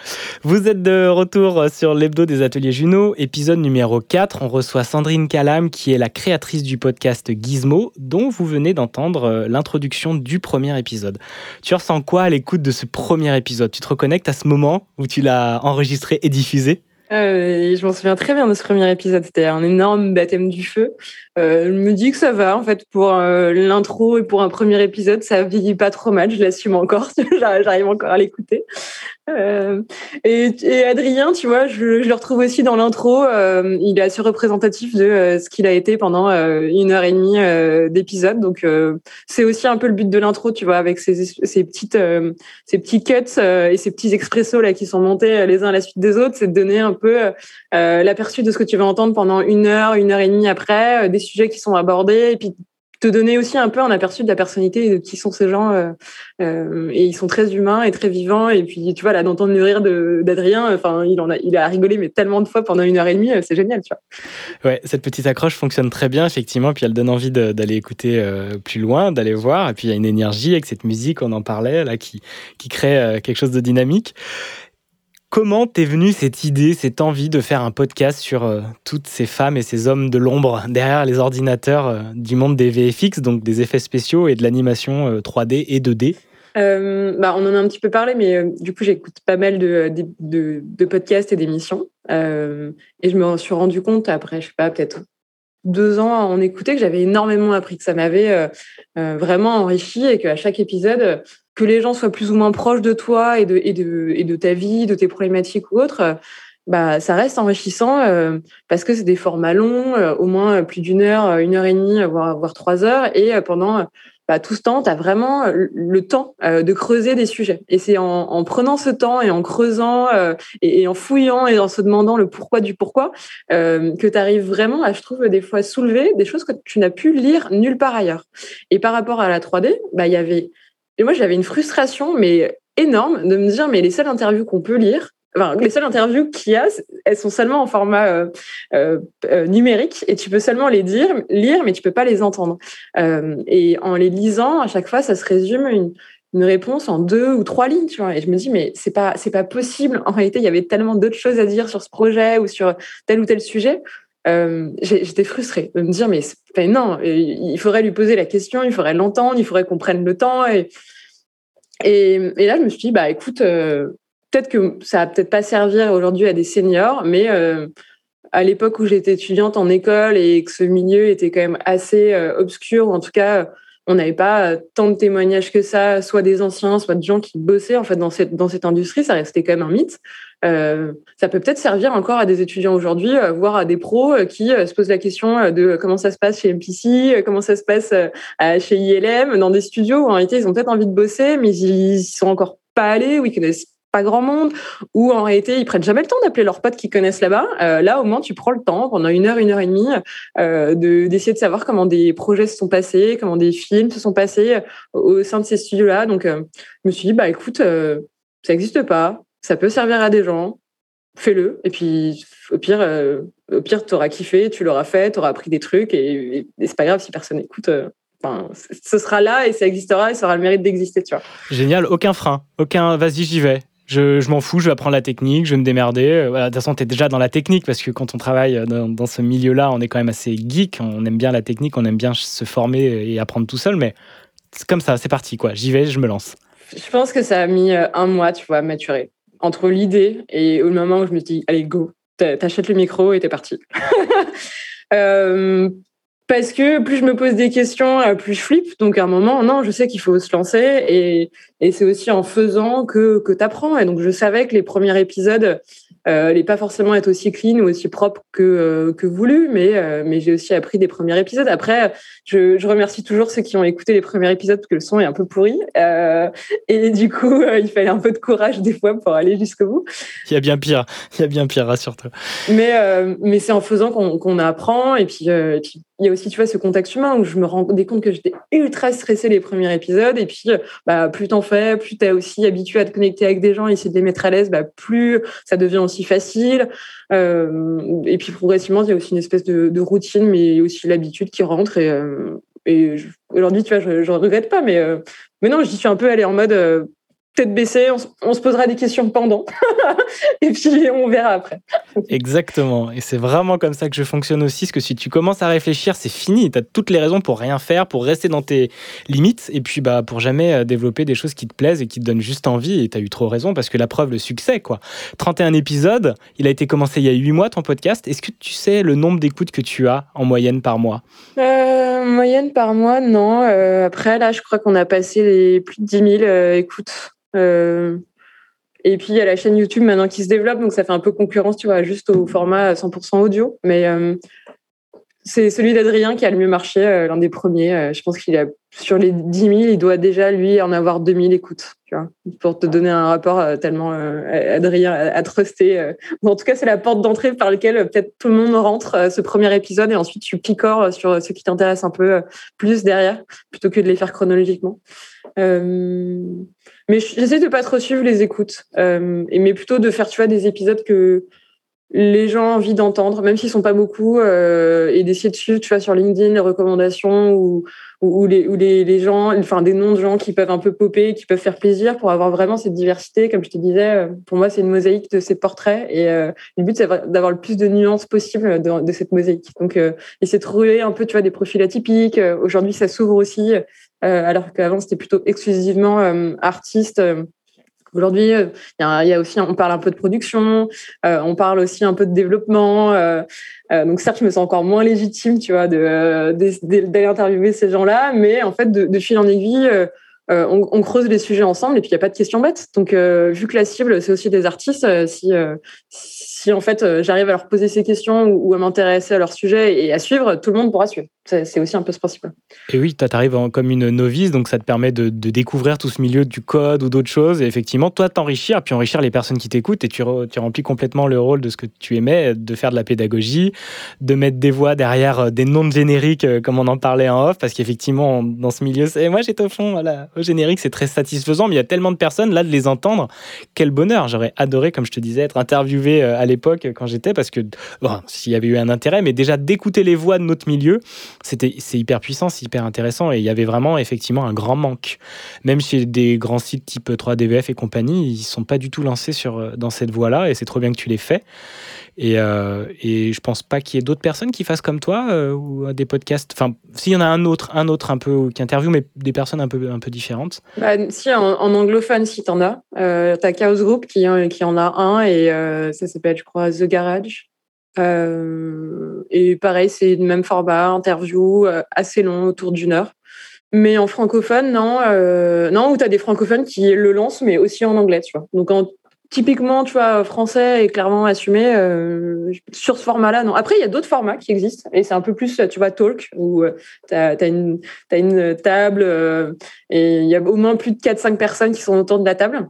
Vous êtes de retour sur l'hebdo des ateliers Juno, épisode numéro 4. On reçoit Sandrine Calam, qui est la créatrice du podcast Gizmo, dont vous venez d'entendre euh, l'introduction du premier épisode. Tu ressens quoi à l'écoute de ce premier épisode? Tu te reconnectes à ce moment où tu l'as enregistré et diffusé? Euh, je m'en souviens très bien de ce premier épisode. C'était un énorme baptême du feu. Euh, je me dis que ça va, en fait, pour euh, l'intro et pour un premier épisode, ça vieillit pas trop mal. Je l'assume encore. (laughs) J'arrive encore à l'écouter. Euh, et, et Adrien, tu vois, je, je le retrouve aussi dans l'intro. Euh, il est assez représentatif de euh, ce qu'il a été pendant euh, une heure et demie d'épisode. Donc, c'est aussi un peu le but de l'intro, tu vois, avec ces, ces petites, ces petits cuts et ces petits expressos là qui sont montés les uns à la suite des autres. C'est de donner un peu l'aperçu de ce que tu vas entendre pendant une heure, une heure et demie après, des sujets qui sont abordés, et puis te donner aussi un peu un aperçu de la personnalité de qui sont ces gens. euh, euh, et ils sont très humains et très vivants. Et puis, tu vois, là, d'entendre le rire d'Adrien, enfin, il en a, il a rigolé, mais tellement de fois pendant une heure et demie, euh, c'est génial, tu vois. Ouais, cette petite accroche fonctionne très bien, effectivement, puis elle donne envie d'aller écouter plus loin, d'aller voir, et puis il y a une énergie avec cette musique, on en parlait, là, qui, qui crée quelque chose de dynamique. Comment t'es venue cette idée, cette envie de faire un podcast sur euh, toutes ces femmes et ces hommes de l'ombre derrière les ordinateurs euh, du monde des VFX, donc des effets spéciaux et de l'animation euh, 3D et 2D Euh, bah, on en a un petit peu parlé, mais euh, du coup, j'écoute pas mal de, de, podcasts et d'émissions. Euh, et je me suis rendu compte après, je sais pas, peut-être deux ans à en écouter, que j'avais énormément appris, que ça m'avait euh, euh, vraiment enrichi et qu'à chaque épisode, euh, que les gens soient plus ou moins proches de toi et de, et de, et de ta vie, de tes problématiques ou autres, euh, bah, ça reste enrichissant euh, parce que c'est des formats longs, euh, au moins plus d'une heure, euh, une heure et demie, voire, voire trois heures. Et euh, pendant euh, bah, tout ce temps, tu as vraiment le- temps euh, de creuser des sujets. Et c'est en, en prenant ce temps et en creusant euh, et, et en fouillant et en se demandant le pourquoi du pourquoi euh, que tu arrives vraiment à, je trouve, des fois soulever des choses que tu n'as pu lire nulle part ailleurs. Et par rapport à la 3D, bah, il y avait... Et moi, j'avais une frustration, mais énorme, de me dire, mais les seules interviews qu'on peut lire, Enfin, les seules interviews qu'il y a, elles sont seulement en format euh, euh, euh, numérique et tu peux seulement les lire, mais tu peux pas les entendre. Et en les lisant, à chaque fois, ça se résume une, une réponse en deux ou trois lignes, tu vois. Et je me dis, mais c'est pas, c'est pas possible. En réalité, il y avait tellement d'autres choses à dire sur ce projet ou sur tel ou tel sujet. Euh, J'étais frustrée de me dire, mais enfin, non, il faudrait lui poser la question, il faudrait l'entendre, il faudrait qu'on prenne le temps. Et, et, là, je me suis dit, bah écoute, euh, peut-être que ça va peut-être pas servir aujourd'hui à des seniors, mais euh, à l'époque où j'étais étudiante en école et que ce milieu était quand même assez obscur, en tout cas, on n'avait pas tant de témoignages que ça, soit des anciens, soit de gens qui bossaient en fait dans cette dans cette industrie, ça restait quand même un mythe. Euh, ça peut peut-être servir encore à des étudiants aujourd'hui, euh, voire à des pros euh, qui se posent la question de comment ça se passe chez MPC, comment ça se passe chez ILM, dans des studios où en réalité ils ont peut-être envie de bosser, mais ils sont encore pas allés ou ils connaissent pas grand monde, ou en réalité, ils prennent jamais le temps d'appeler leurs potes qui connaissent là-bas. Là, au moins, tu prends le temps pendant une heure, une heure et demie, de d'essayer de savoir comment des projets se sont passés, comment des films se sont passés au sein de ces studios-là. Donc, je me suis dit, bah écoute, ça n'existe pas, ça peut servir à des gens, fais-le. Et puis, au pire, euh, au pire, t'auras kiffé, tu l'auras fait, t'auras appris des trucs, et, et, c'est pas grave si personne n'écoute. Euh, enfin, ce sera là et ça existera et ça aura le mérite d'exister, tu vois. Génial, aucun frein, aucun. Vas-y, j'y vais. Je, je m'en fous, je vais apprendre la technique, je vais me démerder. Euh, voilà, de toute façon, tu es déjà dans la technique parce que quand on travaille dans, dans ce milieu-là, on est quand même assez geek. On aime bien la technique, on aime bien se former et apprendre tout seul. Mais c'est comme ça, c'est parti, quoi. J'y vais, je me lance. Je pense que ça a mis un mois, tu vois, à maturer entre l'idée et au moment où je me dis, allez, go, t'achètes le micro et t'es parti. (laughs) euh, parce que plus je me pose des questions, euh, plus je flippe. Donc à un moment, non, je sais qu'il faut se lancer et, et c'est aussi en faisant que, que tu apprends. Et donc je savais que les premiers épisodes euh, n'allaient pas forcément être aussi clean ou aussi propre que, euh, que voulu, mais, euh, mais j'ai aussi appris des premiers épisodes. Après, je, je, remercie toujours ceux qui ont écouté les premiers épisodes parce que le son est un peu pourri. Euh, et du coup, il fallait un peu de courage des fois pour aller jusqu'au bout. Il y a bien pire, il y a bien pire, rassure-toi. Mais, mais c'est en faisant qu'on qu'on apprend et puis, et puis il y a aussi, tu vois, ce contexte humain où je me rendais compte que j'étais ultra stressée les premiers épisodes. Et puis, bah, plus t'en fais, plus t'es aussi habitué à te connecter avec des gens, essayer de les mettre à l'aise, bah, plus ça devient aussi facile. Euh, et puis, progressivement, il y a aussi une espèce de, routine, mais aussi l'habitude qui rentre. Et, euh, aujourd'hui, tu vois, je, je regrette pas, mais, euh, mais non, j'y suis un peu allée en mode tête baissée, on, on, se posera des questions pendant, (laughs) et puis on verra après. Exactement, et c'est vraiment comme ça que je fonctionne aussi, parce que si tu commences à réfléchir, c'est fini, tu as toutes les raisons pour rien faire, pour rester dans tes limites, et puis bah, pour jamais euh, développer des choses qui te plaisent et qui te donnent juste envie, et tu as eu trop raison, parce que la preuve, le succès, quoi. 31 épisodes, il a été commencé il y a 8 mois, ton podcast, est-ce que tu sais le nombre d'écoutes que tu as en moyenne par mois? Euh, Moyenne par mois, non. Euh, après, là, je crois qu'on a passé les plus de 10 000 euh, écoutes. Euh, et puis il y a la chaîne YouTube maintenant qui se développe, donc ça fait un peu concurrence, tu vois, juste au format 100% audio. Mais euh, c'est celui d'Adrien qui a le mieux marché, euh, l'un des premiers. je pense qu'il a sur les 10 000, il doit déjà lui en avoir 2000 écoutes, tu vois, pour te donner un rapport tellement Adrien a, trusté. Bon, en tout cas, c'est la porte d'entrée par laquelle peut-être tout le monde rentre ce premier épisode et ensuite tu picores sur ce qui t'intéresse un peu plus derrière, plutôt que de les faire chronologiquement. Euh, mais j'essaie de pas trop suivre les écoutes, euh, mais plutôt de faire, tu vois, des épisodes que les gens ont envie d'entendre, même s'ils sont pas beaucoup, euh, et d'essayer de suivre, tu vois, sur LinkedIn, les recommandations ou, les, ou les, gens, enfin des noms de gens qui peuvent un peu popper, qui peuvent faire plaisir pour avoir vraiment cette diversité. Comme je te disais, euh, pour moi, c'est une mosaïque de ces portraits et euh, le but, c'est d'avoir le plus de nuances possible de, cette mosaïque. Donc, euh, essayer de trouver un peu, tu vois, des profils atypiques. Aujourd'hui, ça s'ouvre aussi, euh, alors qu'avant, c'était plutôt exclusivement euh, artistes. Aujourd'hui, il y, a, aussi, on parle un peu de production, euh, on parle aussi un peu de développement. Euh, euh, donc certes, je me sens encore moins légitime, tu vois, d'aller interviewer ces gens-là, mais en fait, de, fil en aiguille, on, creuse les sujets ensemble et puis il n'y a pas de questions bêtes. Donc vu que la cible, c'est aussi des artistes, si en fait j'arrive à leur poser ces questions ou, à m'intéresser à leur sujet et à suivre, tout le monde pourra suivre. C'est aussi un peu ce principe-là. Et oui, tu arrives comme une novice, donc ça te permet de, découvrir tout ce milieu du code ou d'autres choses. Et effectivement, toi, t'enrichir, puis enrichir les personnes qui t'écoutent, et tu, re, tu, remplis complètement le rôle de ce que tu aimais, de faire de la pédagogie, de mettre des voix derrière des noms de génériques, comme on en parlait en off, parce qu'effectivement, dans ce milieu, c'est moi j'étais au fond, voilà, au générique, c'est très satisfaisant, mais il y a tellement de personnes, là, de les entendre, quel bonheur. J'aurais adoré, comme je te disais, être interviewé à l'époque quand j'étais, parce que, s'il y avait eu un intérêt, mais déjà d'écouter les voix de notre milieu, c'était c'est hyper puissant, c'est hyper intéressant et il y avait vraiment effectivement un grand manque. Même chez des grands sites type 3DVF et compagnie, ils sont pas du tout lancés sur dans cette voie-là et c'est trop bien que tu les fais. Et, euh, et je pense pas qu'il y ait d'autres personnes qui fassent comme toi euh, ou des podcasts. Enfin, s'il y en a un autre, un autre un peu qui interviewe, mais des personnes un peu un peu différentes. Bah, si en, anglophone, si t'en as, euh, t'as Chaos Group qui, qui en a un et euh, ça s'appelle, je crois, The Garage. Euh, et pareil, c'est le même format, interview euh, assez long, autour d'une heure. Mais en francophone, non, euh, non, où tu as des francophones qui le lancent, mais aussi en anglais, tu vois. Donc, en, typiquement, tu vois, français est clairement assumé euh, sur ce format-là. Non. Après, il y a d'autres formats qui existent, et c'est un peu plus, tu vois, talk, où tu as, une, table, euh, et il y a au moins plus de 4-5 personnes qui sont autour de la table.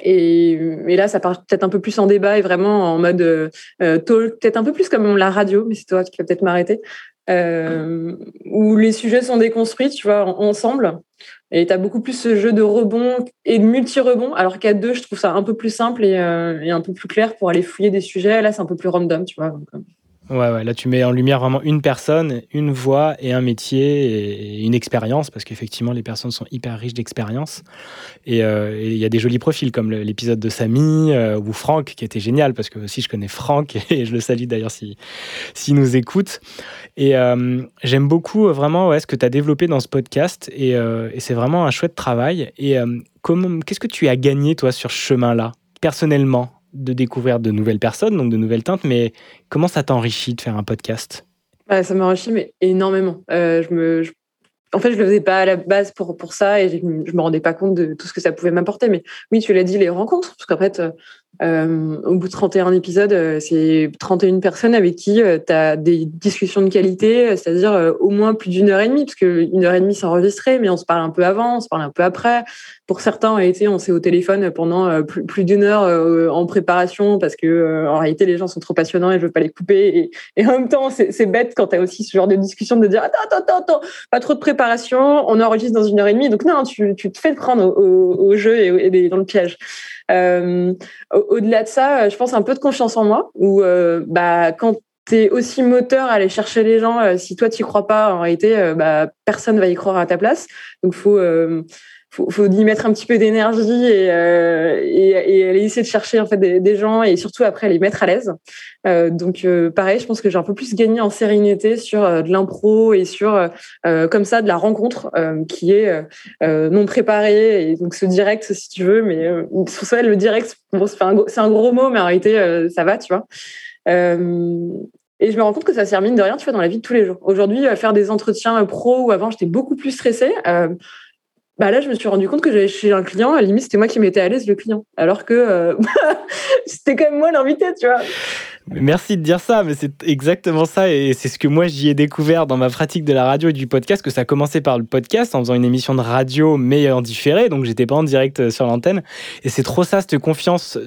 Et, et, là, ça part peut-être un peu plus en débat et vraiment en mode euh, talk, peut-être un peu plus comme la radio, mais c'est toi qui vas peut-être m'arrêter, euh, où les sujets sont déconstruits, tu vois, ensemble. Et tu as beaucoup plus ce jeu de rebond et de multi-rebond, alors qu'à deux, je trouve ça un peu plus simple et, euh, et, un peu plus clair pour aller fouiller des sujets. Là, c'est un peu plus random, tu vois. Donc, euh. Ouais, là tu mets en lumière vraiment une personne, une voix et un métier et une expérience, parce qu'effectivement les personnes sont hyper riches d'expérience. Et euh, il y a des jolis profils comme l'épisode de Samy euh, ou Franck qui était génial, parce que aussi je connais Franck (laughs) et je le salue d'ailleurs s'il si, nous écoute. Et euh, j'aime beaucoup vraiment ouais, ce que tu as développé dans ce podcast et, et c'est vraiment un chouette travail. Et qu'est-ce que tu as gagné toi sur ce chemin-là, personnellement? De découvrir de nouvelles personnes, donc de nouvelles teintes, mais comment ça t'enrichit de faire un podcast? Bah, Ça m'enrichit mais énormément. Euh, je me. En fait, je le faisais pas à la base pour, pour ça et je, je me rendais pas compte de tout ce que ça pouvait m'apporter. Mais oui, tu l'as dit, les rencontres, parce qu'en fait, euh, au bout de 31 épisodes, euh, c'est 31 personnes avec qui euh, tu as des discussions de qualité, c'est-à-dire au moins plus d'une heure et demie, parce qu'une heure et demie c'est enregistré, mais on se parle un peu avant, on se parle un peu après. Pour certains, a été, on s'est au téléphone pendant plus, d'une heure en préparation, parce que en réalité, les gens sont trop passionnants et je veux pas les couper. Et, en même temps, c'est bête quand tu as aussi ce genre de discussion de dire attends, attends, attends, pas trop de préparation, on enregistre dans une heure et demie. Donc non, tu, te fais prendre au jeu et, et, dans le piège. Euh, Au-delà de ça, je pense un peu de confiance en moi, où euh, bah, quand tu es aussi moteur à aller chercher les gens, euh, si toi tu crois pas, en réalité, euh, bah, personne va y croire à ta place. Donc faut faut, faut y mettre un petit peu d'énergie et, euh, aller essayer de chercher en fait des, gens et surtout après les mettre à l'aise. Euh, donc euh, pareil, je pense que j'ai un peu plus gagné en sérénité sur de l'impro et sur comme ça de la rencontre qui est non préparée et donc ce direct si tu veux, mais sur ça le direct bon, c'est un, gros mot, mais en réalité ça va, tu vois. Et je me rends compte que ça sert mine de rien, tu vois, dans la vie de tous les jours. Aujourd'hui, faire des entretiens pro où avant j'étais beaucoup plus stressée. Bah là, je me suis rendu compte que j'allais chez un client, à la limite, c'était moi qui m'étais à l'aise le client. Alors que euh, (laughs) c'était quand même moi l'invité, tu vois. Merci de dire ça, mais c'est exactement ça et c'est ce que moi j'y ai découvert dans ma pratique de la radio et du podcast, que ça a commencé par le podcast en faisant une émission de radio mais en différé, donc j'étais pas en direct euh, sur l'antenne. Et c'est trop ça, cette confiance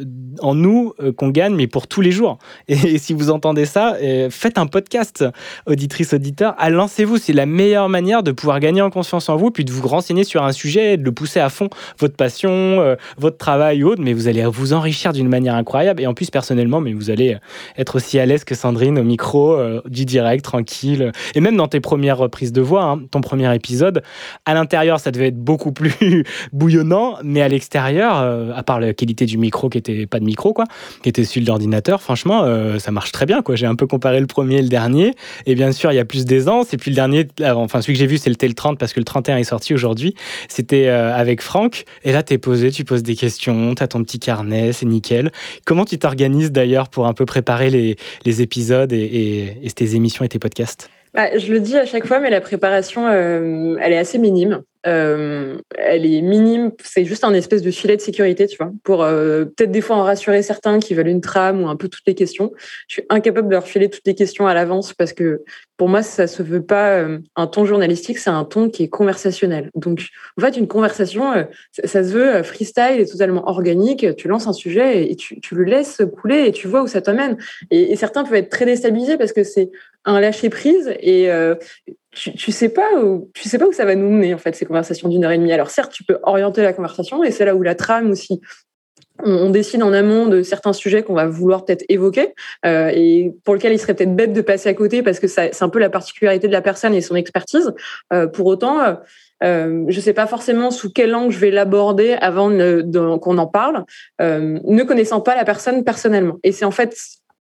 en nous euh, qu'on gagne, mais pour tous les jours. Et, si vous entendez ça, euh, faites un podcast, auditrice, auditeur, ah, lancez-vous, c'est la meilleure manière de pouvoir gagner en confiance en vous, puis de vous renseigner sur un sujet, de le pousser à fond, votre passion, votre travail ou autre, mais vous allez vous enrichir d'une manière incroyable. Et en plus, personnellement, mais vous allez être aussi à l'aise que Sandrine au micro, euh, du direct, tranquille. Et même dans tes premières reprises de voix, hein, ton premier épisode, à l'intérieur, ça devait être beaucoup (laughs) plus bouillonnant, mais à l'extérieur, euh, à part la qualité du micro qui était pas de micro, quoi, qui était celui de l'ordinateur, franchement, euh, ça marche très bien, quoi. J'ai un peu comparé le premier et le dernier. Et bien sûr, il y a plus d'aisance. Et puis le dernier, enfin, celui que j'ai vu, c'était le 30 parce que le 31 est sorti aujourd'hui. C'était euh, avec Franck. Et là, t'es posé, tu poses des questions, t'as ton petit carnet, c'est nickel. Comment tu t'organises d'ailleurs pour un peu préparer les, épisodes et, tes émissions et tes podcasts? Bah, Je le dis à chaque fois, mais la préparation, euh, elle est assez minime. Euh, elle est minime, c'est juste un espèce de filet de sécurité, tu vois, pour euh, peut-être des fois en rassurer certains qui veulent une trame ou un peu toutes les questions. Je suis incapable de leur filer toutes les questions à l'avance parce que pour moi, ça se veut pas euh, un ton journalistique, c'est un ton qui est conversationnel. Donc, en fait, une conversation, ça, se veut freestyle et totalement organique. Tu lances un sujet et, tu, le laisses couler et tu vois où ça t'amène. Et, et, certains peuvent être très déstabilisés parce que c'est un lâcher prise et tu, tu sais pas où tu sais pas où ça va nous mener en fait ces conversations d'une heure et demie. Alors certes, tu peux orienter la conversation et c'est là où la trame aussi on, décide en amont de certains sujets qu'on va vouloir peut-être évoquer euh, et pour lequel il serait peut-être bête de passer à côté parce que c'est un peu la particularité de la personne et son expertise. Euh, pour autant, euh, je ne sais pas forcément sous quel angle je vais l'aborder avant qu'on en parle, ne connaissant pas la personne personnellement. Et c'est en fait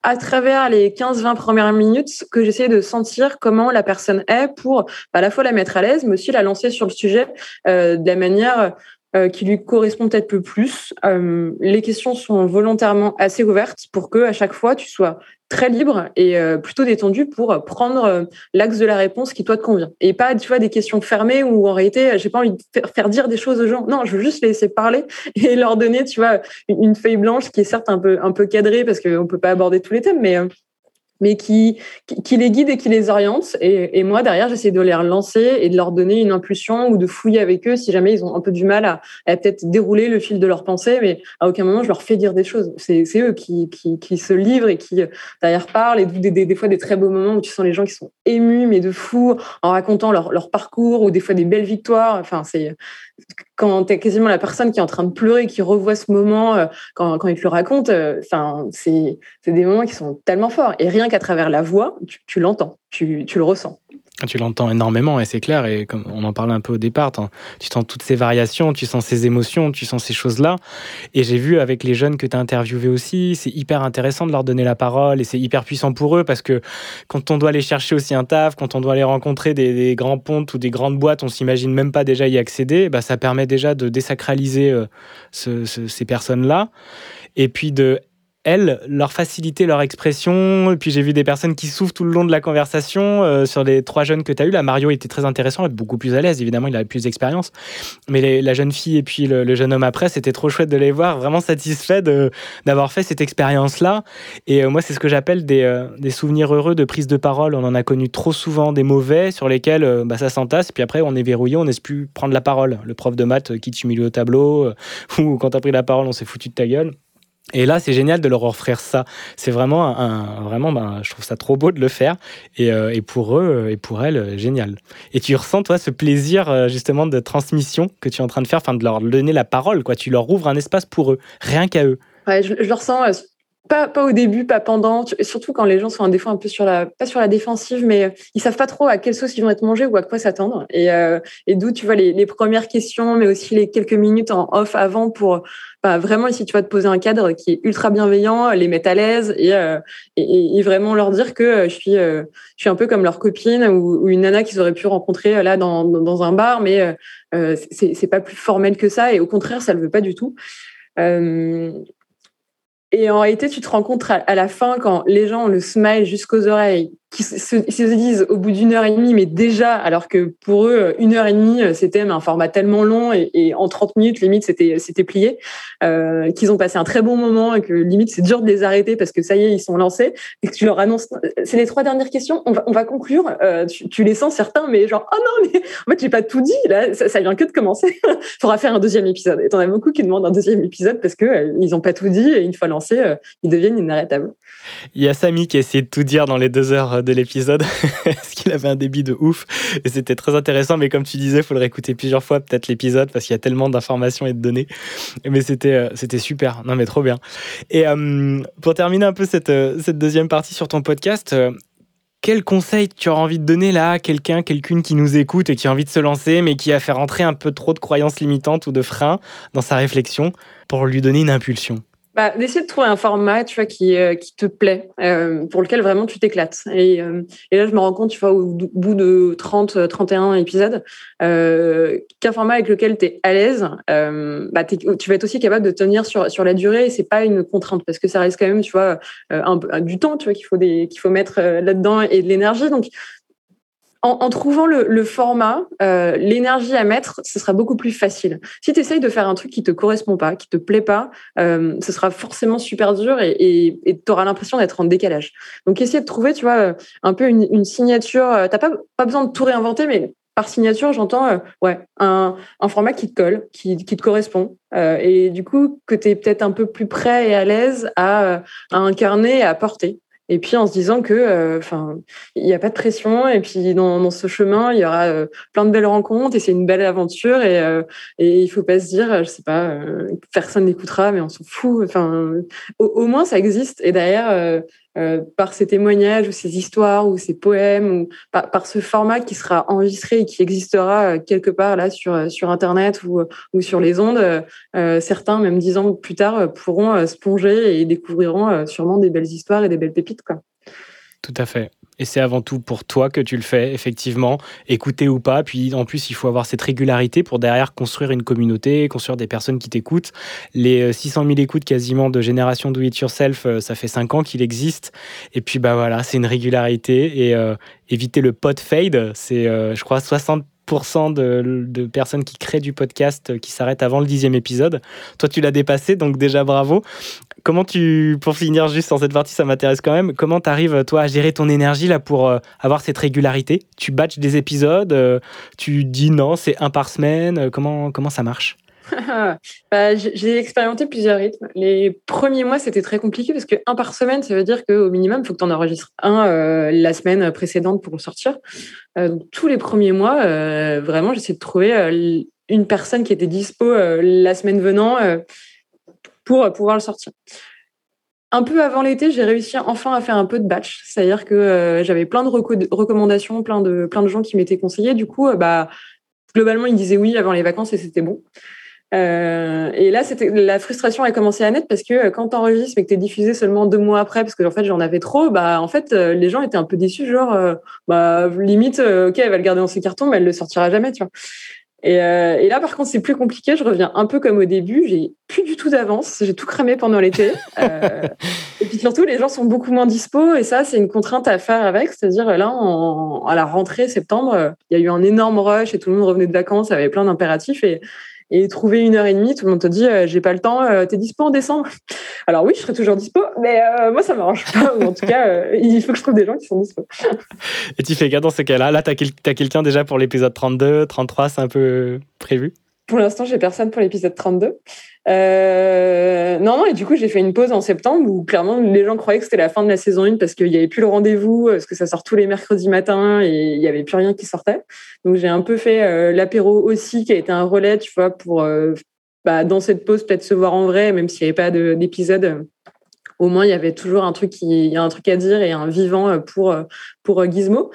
à travers les 15-20 premières minutes que j'essayais de sentir comment la personne est pour à la fois la mettre à l'aise, mais aussi la lancer sur le sujet euh, de la manière euh, qui lui correspond peut-être plus. Euh, les questions sont volontairement assez ouvertes pour que à chaque fois tu sois très libre et euh, plutôt détendu pour prendre euh, l'axe de la réponse qui toi te convient. Et pas tu vois des questions fermées où en réalité j'ai pas envie de faire dire des choses aux gens. Non je veux juste les laisser parler (laughs) et leur donner tu vois une feuille blanche qui est certes un peu un peu cadrée parce qu'on peut pas aborder tous les thèmes mais mais qui, qui, les guide et qui les oriente. Et, et moi, derrière, j'essaie de les relancer et de leur donner une impulsion ou de fouiller avec eux si jamais ils ont un peu du mal à, à peut-être dérouler le fil de leur pensée, mais à aucun moment je leur fais dire des choses. C'est eux qui, qui, qui, se livrent et qui derrière parlent et des, des, des, fois des très beaux moments où tu sens les gens qui sont émus, mais de fou, en racontant leur, leur parcours ou des fois des belles victoires. Enfin, c'est quand tu es quasiment la personne qui est en train de pleurer, qui revoit ce moment euh, quand, quand il te le raconte, euh, enfin, c'est des moments qui sont tellement forts. Et rien qu'à travers la voix, tu, l'entends, tu, tu le ressens. Tu l'entends énormément et c'est clair, et comme on en parlait un peu au départ, tu sens toutes ces variations, tu sens ces émotions, tu sens ces choses-là. Et j'ai vu avec les jeunes que tu as interviewés aussi, c'est hyper intéressant de leur donner la parole et c'est hyper puissant pour eux parce que quand on doit aller chercher aussi un taf, quand on doit aller rencontrer des, grands pontes ou des grandes boîtes, on s'imagine même pas déjà y accéder, bah ça permet déjà de désacraliser euh, ces personnes-là et puis de elles, leur faciliter leur expression. Puis j'ai vu des personnes qui souffrent tout le long de la conversation. Euh, sur les trois jeunes que tu as eu, là, Mario était très intéressant, beaucoup plus à l'aise, évidemment, il avait plus d'expérience. Mais la jeune fille et puis le, jeune homme après, c'était trop chouette de les voir, vraiment satisfait d'avoir fait cette expérience-là. Et euh, moi, c'est ce que j'appelle des, euh, des, souvenirs heureux de prise de parole. On en a connu trop souvent des mauvais sur lesquels bah, ça s'entasse. Puis après, on est verrouillé, on n'ose plus prendre la parole. Le prof de maths qui t'humilie au tableau, (laughs) ou quand tu as pris la parole, on s'est foutu de ta gueule. Et là, c'est génial de leur offrir ça. C'est vraiment, un, vraiment, ben, je trouve ça trop beau de le faire. Et, euh, et pour eux et pour elles, euh, génial. Et tu ressens, toi, ce plaisir euh, justement de transmission que tu es en train de faire, enfin de leur donner la parole. Quoi. Tu leur ouvres un espace pour eux, rien qu'à eux. Je, le ressens pas, pas au début, pas pendant, surtout quand les gens sont des fois un peu sur la, pas sur la défensive, mais ils savent pas trop à quelle sauce ils vont être mangés ou à quoi s'attendre. Et, euh, et d'où tu vois les, les, premières questions, mais aussi les quelques minutes en off avant pour bah, vraiment si tu vas te poser un cadre qui est ultra bienveillant, les mettre à l'aise et, euh, vraiment leur dire que euh, je suis, je suis un peu comme leur copine ou, une nana qu'ils auraient pu rencontrer là dans, dans un bar, mais euh, c'est pas plus formel que ça et au contraire ça le veut pas du tout. Euh, et en réalité, tu te rends compte à la fin, quand les gens ont le smile jusqu'aux oreilles, qui se, se, disent au bout d'une heure et demie, mais déjà, alors que pour eux, une heure et demie, c'était un format tellement long et, en 30 minutes, limite, c'était, c'était plié, euh, qu'ils ont passé un très bon moment et que limite, c'est dur de les arrêter parce que ça y est, ils sont lancés et que tu leur annonces, c'est les trois dernières questions, on va, on va conclure, euh, tu, les sens certains, mais genre, oh non, mais (laughs) en fait, j'ai pas tout dit, là, ça, ça vient que de commencer. (laughs) Faudra faire un deuxième épisode. Et t'en as beaucoup qui demandent un deuxième épisode parce que euh, ont pas tout dit et une fois lancés, euh, ils deviennent inarrêtables. Il y a Samy qui a essayé de tout dire dans les deux heures de l'épisode, (laughs) parce qu'il avait un débit de ouf, et c'était très intéressant, mais comme tu disais, il faut le réécouter plusieurs fois, peut-être l'épisode, parce qu'il y a tellement d'informations et de données. Mais c'était euh, super, non mais trop bien. Et euh, pour terminer un peu cette, euh, cette deuxième partie sur ton podcast, quel conseil tu auras envie de donner là à quelqu'un, quelqu'une qui nous écoute et qui a envie de se lancer, mais qui a fait rentrer un peu trop de croyances limitantes ou de freins dans sa réflexion pour lui donner une impulsion? Bah, d'essayer de trouver un format tu vois qui euh, qui te plaît euh, pour lequel vraiment tu t'éclates. Et, euh, et là je me rends compte tu vois au bout de 30 31 épisodes euh, qu'un format avec lequel tu es à l'aise bah, tu vas être aussi capable de tenir sur sur la durée et c'est pas une contrainte parce que ça reste quand même tu vois un, un, du temps tu vois qu'il faut des qu'il faut mettre là-dedans et de l'énergie. Donc en, en, trouvant le, format, euh, l'énergie à mettre, ce sera beaucoup plus facile. Si tu essayes de faire un truc qui te correspond pas, qui te plaît pas, euh, ce sera forcément super dur et tu auras l'impression d'être en décalage. Donc, essayer de trouver, tu vois, un peu une, signature. Euh, t'as pas, pas besoin de tout réinventer, mais par signature, j'entends euh, ouais, un, un, format qui te colle, qui, qui te correspond. Euh, et du coup, que tu es peut-être un peu plus prêt et à l'aise à, à incarner et à porter. Et puis en se disant que, euh, enfin, il n'y a pas de pression. Et puis dans, ce chemin, il y aura euh, plein de belles rencontres et c'est une belle aventure. Et, euh, et il faut pas se dire, je sais pas, personne n'écoutera, mais on s'en fout. Enfin, au, au, moins ça existe. Et derrière, euh, par ces témoignages ou ces histoires ou ces poèmes ou par, ce format qui sera enregistré et qui existera euh, quelque part là sur euh, sur internet ou, ou sur les ondes certains même dix ans plus tard pourront se plonger et découvriront sûrement des belles histoires et des belles pépites quoi. Tout à fait et c'est avant tout pour toi que tu le fais, effectivement, écouter ou pas. Puis en plus, il faut avoir cette régularité pour derrière construire une communauté, construire des personnes qui t'écoutent. Les 600 euh, 000 écoutes quasiment de Génération Do It Yourself, euh, ça fait 5 ans qu'il existe. Et puis bah voilà, c'est une régularité. Et euh, éviter le pod fade, c'est je crois 60 de, de, personnes qui créent du podcast qui s'arrêtent avant le dixième épisode. Toi, tu l'as dépassé, donc déjà bravo comment tu, pour finir juste en cette partie, ça m'intéresse quand même, comment tu arrives, toi, à gérer ton énergie là pour euh, avoir cette régularité? Tu batches des épisodes, euh, tu dis non, c'est un par semaine, euh, comment, comment ça marche? (laughs) Bah, j'ai expérimenté plusieurs rythmes. Les premiers mois, c'était très compliqué parce que un par semaine, ça veut dire qu'au minimum, il faut que tu en enregistres un la semaine précédente pour le sortir. donc, tous les premiers mois, vraiment, j'essaie de trouver une personne qui était dispo la semaine venant pour pouvoir le sortir. Un peu avant l'été, j'ai réussi enfin à faire un peu de batch, c'est-à-dire que euh, j'avais plein de, recommandations, plein de, plein de gens qui m'étaient conseillés. Du coup, euh, bah, globalement, ils disaient oui avant les vacances et c'était bon. Euh, et là, la frustration a commencé à naître parce que quand tu enregistres mais que tu es diffusé seulement deux mois après, parce que en fait j'en avais trop, bah en fait les gens étaient un peu déçus, genre bah limite, ok, elle va le garder dans ses cartons, mais elle le sortira jamais. Euh, et, là, par contre, c'est plus compliqué. Je reviens un peu comme au début. J'ai plus du tout d'avance. J'ai tout cramé pendant l'été. Euh, (laughs) et puis surtout, les gens sont beaucoup moins dispo. Et ça, c'est une contrainte à faire avec. C'est-à-dire, là, à la rentrée septembre, il y a eu un énorme rush et tout le monde revenait de vacances. Il y avait plein d'impératifs. Et, et trouver une heure et demie, tout le monde te dit euh, j'ai pas le temps, euh, t'es dispo en décembre (laughs) Alors oui, je serai toujours dispo, mais euh, moi ça m'arrange pas. en tout cas, il faut que je trouve des gens qui sont dispo. et tu fais quoi dans ces cas-là Là, t'as as quelqu'un déjà pour l'épisode 32, 33, c'est un peu prévu? Pour l'instant, j'ai personne pour l'épisode 32. Euh, non, non, et du coup, j'ai fait une pause en septembre où clairement les gens croyaient que c'était la fin de la saison 1 parce qu'il n'y avait plus le rendez-vous, parce que ça sort tous les mercredis matins et il n'y avait plus rien qui sortait. Donc, j'ai un peu fait euh, l'apéro aussi, qui a été un relais, tu vois, pour euh, bah, dans cette pause peut-être se voir en vrai, même s'il n'y avait pas d'épisode. Au moins, il y avait toujours un truc, qui, il y a un truc à dire et un vivant pour, pour Gizmo.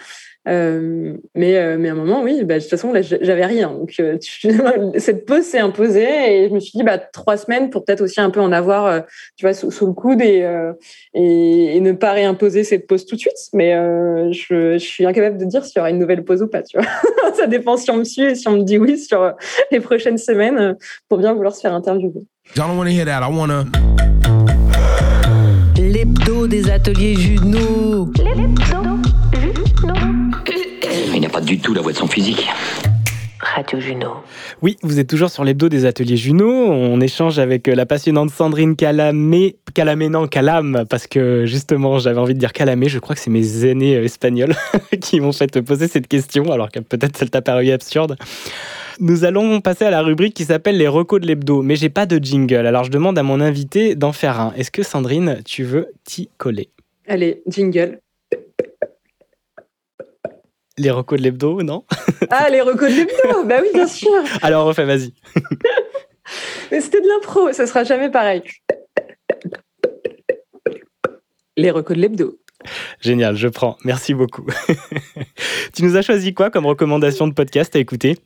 Euh, mais, euh, mais à un moment, oui, bah, de toute façon, là, j'avais rien. Donc, euh, (laughs) cette pause s'est imposée et je me suis dit, bah, trois semaines pour peut-être aussi un peu en avoir, tu vois, sous, le coude et, et, ne pas réimposer cette pause tout de suite. Mais je, je, suis incapable de dire s'il y aura une nouvelle pause ou pas, tu vois. (laughs) Ça dépend si on me suit et si on me dit oui sur les prochaines semaines pour bien vouloir se faire interviewer. L'hebdo des ateliers Juno. L'hebdo il n'a pas du tout la voix de son physique. Radio Juno. Oui, vous êtes toujours sur l'hebdo des ateliers Juno. On échange avec euh, la passionnante Sandrine Calamé. Calamé, non, Calam, parce que justement, j'avais envie de dire Calamé. Je crois que c'est mes aînés euh, espagnols (laughs) qui m'ont fait poser cette question, alors que peut-être ça t'a paru absurde. Nous allons passer à la rubrique qui s'appelle les recos de l'hebdo, mais j'ai pas de jingle. Alors je demande à mon invité d'en faire un. Est-ce que Sandrine, tu veux t'y coller? Allez, jingle. Les recos de l'hebdo, non (laughs) Ah, les recos de l'hebdo Bah oui, bien sûr (laughs) Alors, refais, vas-y. (laughs) Mais c'était de l'impro, ça sera jamais pareil. Les recos de l'hebdo. Génial, je prends. Merci beaucoup. tu nous as choisi quoi comme recommandation de podcast à écouter?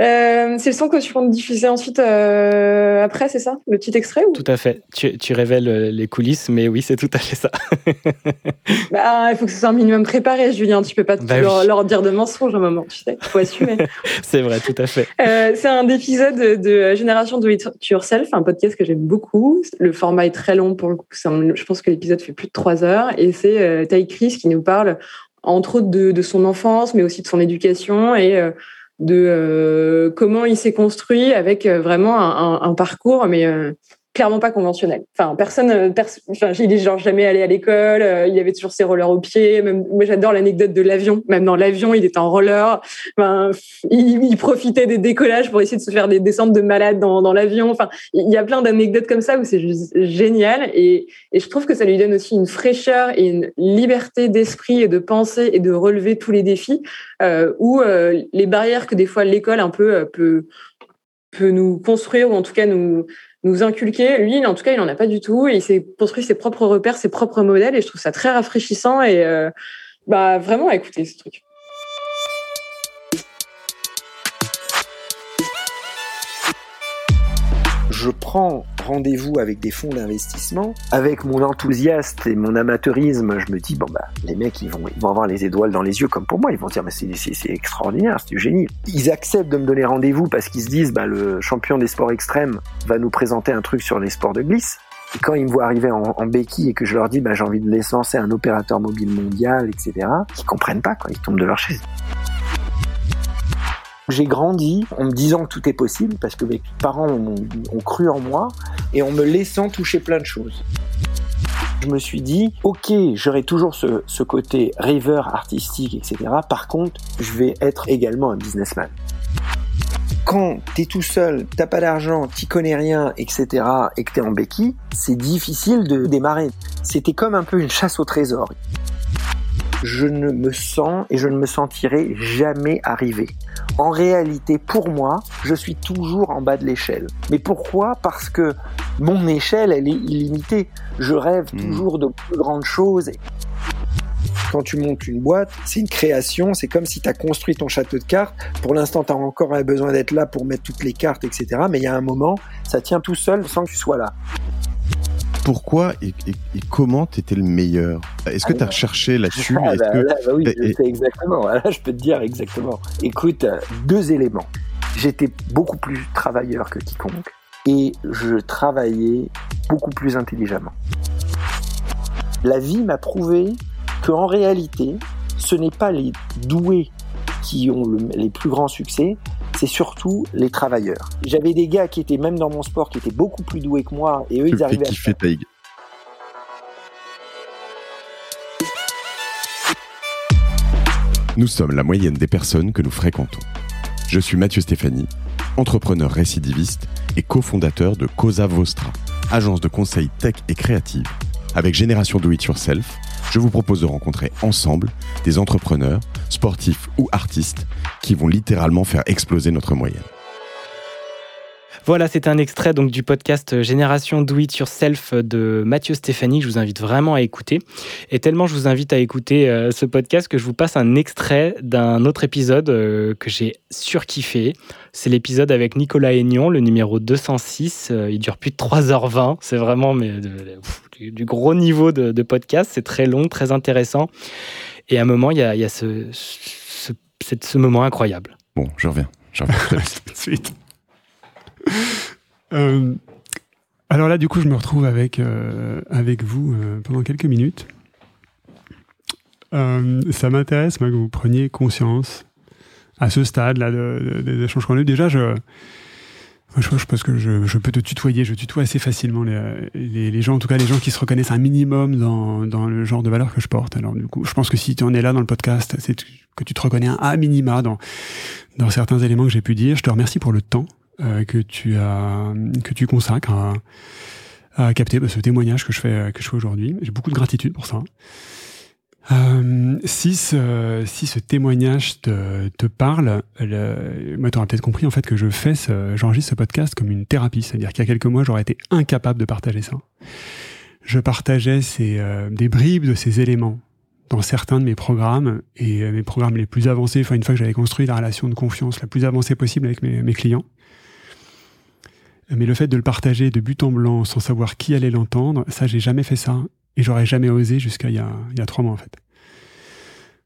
Euh, c'est le son que tu vas diffuser ensuite euh, après, c'est ça? Le petit extrait ou... Tout à fait. Tu, tu, révèles euh, les coulisses, mais oui, c'est tout à fait ça. (laughs) bah, il faut que ce soit un minimum préparé, Julien. Tu peux pas bah leur, dire de mensonges à un moment, tu sais. Il faut assumer. (laughs) c'est vrai, tout à fait. c'est un épisode de Génération Do It Yourself, un podcast que j'aime beaucoup. Le format est très long pour le coup. je pense que l'épisode fait plus de trois heures. Et c'est Ty Chris qui nous parle, entre autres, de, de, son enfance, mais aussi de son éducation et de euh, comment il s'est construit avec euh, vraiment un, un, parcours, mais euh, clairement pas conventionnel. Enfin, personne, euh, enfin, il est genre jamais allé à l'école, euh, il avait toujours ses rollers au pied. Même, moi, j'adore l'anecdote de l'avion. Même dans l'avion, il était en roller. Enfin, il, profitait des décollages pour essayer de se faire des descentes de malade dans, dans l'avion. Enfin, il y a plein d'anecdotes comme ça où c'est juste génial. Et, et, je trouve que ça lui donne aussi une fraîcheur et une liberté d'esprit et de pensée et de relever tous les défis euh, où euh, les barrières que des fois l'école un peu peut peut nous construire ou en tout cas nous inculquer. Lui, en tout cas, il n'en a pas du tout. Il s'est construit ses propres repères, ses propres modèles. Et je trouve ça très rafraîchissant et euh, bah, vraiment à écouter ce truc. je prends rendez-vous avec des fonds d'investissement, avec mon enthousiasme et mon amateurisme, je me dis, bon, bah, les mecs, ils vont, ils vont avoir les étoiles dans les yeux comme pour moi, ils vont dire, mais c'est extraordinaire, c'est du génie. Ils acceptent de me donner rendez-vous parce qu'ils se disent, bah, le champion des sports extrêmes va nous présenter un truc sur les sports de glisse. Et quand ils me voient arriver en, béquille et que je leur dis, bah, j'ai envie de les lancer un opérateur mobile mondial, etc., ils comprennent pas, quoi, ils tombent de leur chaise. J'ai grandi en me disant que tout est possible parce que mes parents ont, cru en moi et en me laissant toucher plein de choses. Je me suis dit, ok, j'aurai toujours ce, ce côté rêveur artistique, etc. Par contre, je vais être également un businessman quand t'es tout seul, t'as pas d'argent, t'y connais rien, etc., et que t'es en béquille, c'est difficile de démarrer. C'était comme un peu une chasse au trésor. Je ne me sens et je ne me sentirai jamais arriver. En réalité, pour moi, je suis toujours en bas de l'échelle. Mais pourquoi? Parce que mon échelle, elle est illimitée. Je rêve Hmm. toujours de plus grandes choses. Quand tu montes une boîte, c'est une création, c'est comme si tu as construit ton château de cartes. Pour l'instant, tu as encore besoin d'être là pour mettre toutes les cartes, etc. Mais il y a un moment, ça tient tout seul sans que tu sois là. Pourquoi et, et- et comment t'étais le meilleur? Est-ce que Ah, tu as bah, recherché là-dessus? Ah, bah, que- là, bah oui, je sais exactement. (laughs) Là, je peux te dire exactement. Écoute, deux éléments. J'étais beaucoup plus travailleur que quiconque et je travaillais beaucoup plus intelligemment. La vie m'a prouvé que en réalité, ce n'est pas les doués qui ont le- les plus grands succès, c'est surtout les travailleurs. J'avais des gars qui étaient même dans mon sport qui étaient beaucoup plus doués que moi et eux ils arrivaient à kiffer Taïg. Nous sommes la moyenne des personnes que nous fréquentons. Je suis Mathieu Stéphanie, entrepreneur récidiviste et cofondateur de Cosa Vostra, agence de conseil tech et créative. Avec Génération Do It Yourself, je vous propose de rencontrer ensemble des entrepreneurs, sportifs ou artistes qui vont littéralement faire exploser notre moyenne. Voilà, c'était un extrait donc du podcast Génération Do It Yourself de Mathieu Stéphanie que je vous invite vraiment à écouter. Et tellement je vous invite à écouter euh, ce podcast que je vous passe un extrait d'un autre épisode euh, que j'ai surkiffé. C'est l'épisode avec Nicolas Aignan, le numéro 206. Euh, il dure plus de 3h20. C'est vraiment mais, de- de- pff, du, du gros niveau de, de podcast. C'est très long, très intéressant. Et à un moment, il y a, il y a ce, ce moment incroyable. Bon, je reviens. Je reviens (laughs) tout de suite. (laughs) Euh, alors là, du coup, je me retrouve avec, euh, avec vous euh, pendant quelques minutes. Ça m'intéresse, que vous preniez conscience à ce stade-là de- de- des échanges qu'on a eu. Déjà, je, je, pense que je, peux te tutoyer. Je tutoie assez facilement les, les, gens, en tout cas les gens qui se reconnaissent un minimum dans, dans le genre de valeur que je porte. Alors du coup, je pense que si tu en es là dans le podcast, c'est que tu te reconnais un à minima dans, dans certains éléments que j'ai pu dire. Je te remercie pour le temps que tu as que tu consacres à, à capter bah, ce témoignage que je fais que je fais aujourd'hui. J'ai beaucoup de gratitude pour ça. Euh, si, ce, si ce témoignage te, te parle, le, moi, tu auras peut-être compris en fait que je fais, ce, j'enregistre ce podcast comme une thérapie. C'est-à-dire qu'il y a quelques mois, j'aurais été incapable de partager ça. Je partageais ces, euh, des bribes de ces éléments dans certains de mes programmes et euh, mes programmes les plus avancés. Enfin, une fois que j'avais construit la relation de confiance la plus avancée possible avec mes, mes clients. Mais le fait de le partager de but en blanc sans savoir qui allait l'entendre, ça, j'ai jamais fait ça. Et j'aurais jamais osé jusqu'à il y a, trois mois, en fait.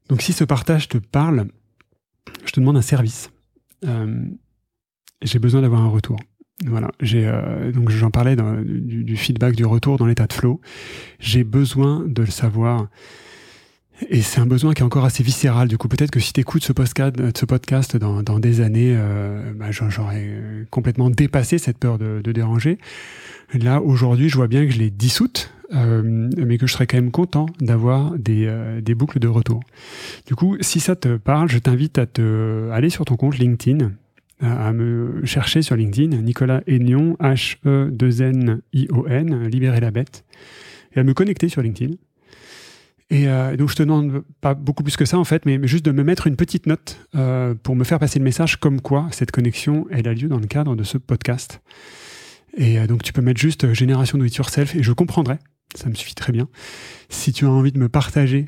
Donc, si ce partage te parle, je te demande un service. Euh, j'ai besoin d'avoir un retour. Voilà, euh, donc j'en parlais du, du feedback, du retour dans l'état de flow. J'ai besoin de le savoir. Et c'est un besoin qui est encore assez viscéral. Du coup, peut-être que si tu écoutes ce podcast, dans, des années, euh, bah, j'aurais complètement dépassé cette peur de, déranger. Là, aujourd'hui, je vois bien que je l'ai dissoute, euh, mais que je serais quand même content d'avoir des, euh, boucles de retour. Du coup, si ça te parle, je t'invite à te aller sur ton compte LinkedIn, à, à me chercher sur LinkedIn, Nicolas Aignon, H-E-2-N-I-O-N, libérer la bête, et à me connecter sur LinkedIn. Et euh, donc, je te demande pas beaucoup plus que ça, en fait, mais, juste de me mettre une petite note euh, pour me faire passer le message comme quoi cette connexion, elle a lieu dans le cadre de ce podcast. Et euh, donc, tu peux mettre juste euh, Génération Do It Yourself et je comprendrai. Ça me suffit très bien. Si tu as envie de me partager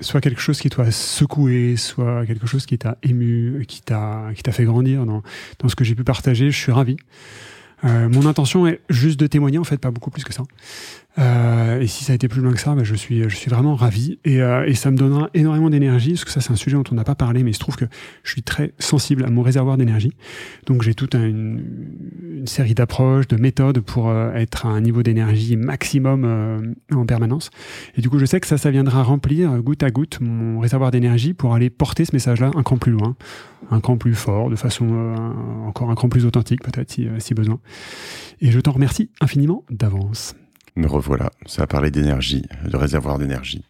soit quelque chose qui t'a secoué, soit quelque chose qui t'a ému, qui t'a fait grandir dans, dans ce que j'ai pu partager, je suis ravi. Mon intention est juste de témoigner, en fait, pas beaucoup plus que ça. Euh, et si ça a été plus loin que ça, bah, je, suis, je suis vraiment ravi. Et, euh, et ça me donnera énormément d'énergie, parce que ça, c'est un sujet dont on n'a pas parlé, mais il se trouve que je suis très sensible à mon réservoir d'énergie. Donc, j'ai toute un, une, série d'approches, de méthodes pour euh, être à un niveau d'énergie maximum euh, en permanence. Et du coup, je sais que ça, ça viendra remplir goutte à goutte mon réservoir d'énergie pour aller porter ce message-là un cran plus loin, un cran plus fort, de façon euh, encore un cran plus authentique, peut-être, si, si besoin. Et je t'en remercie infiniment d'avance. Me revoilà, ça a parlé d'énergie, de réservoir d'énergie.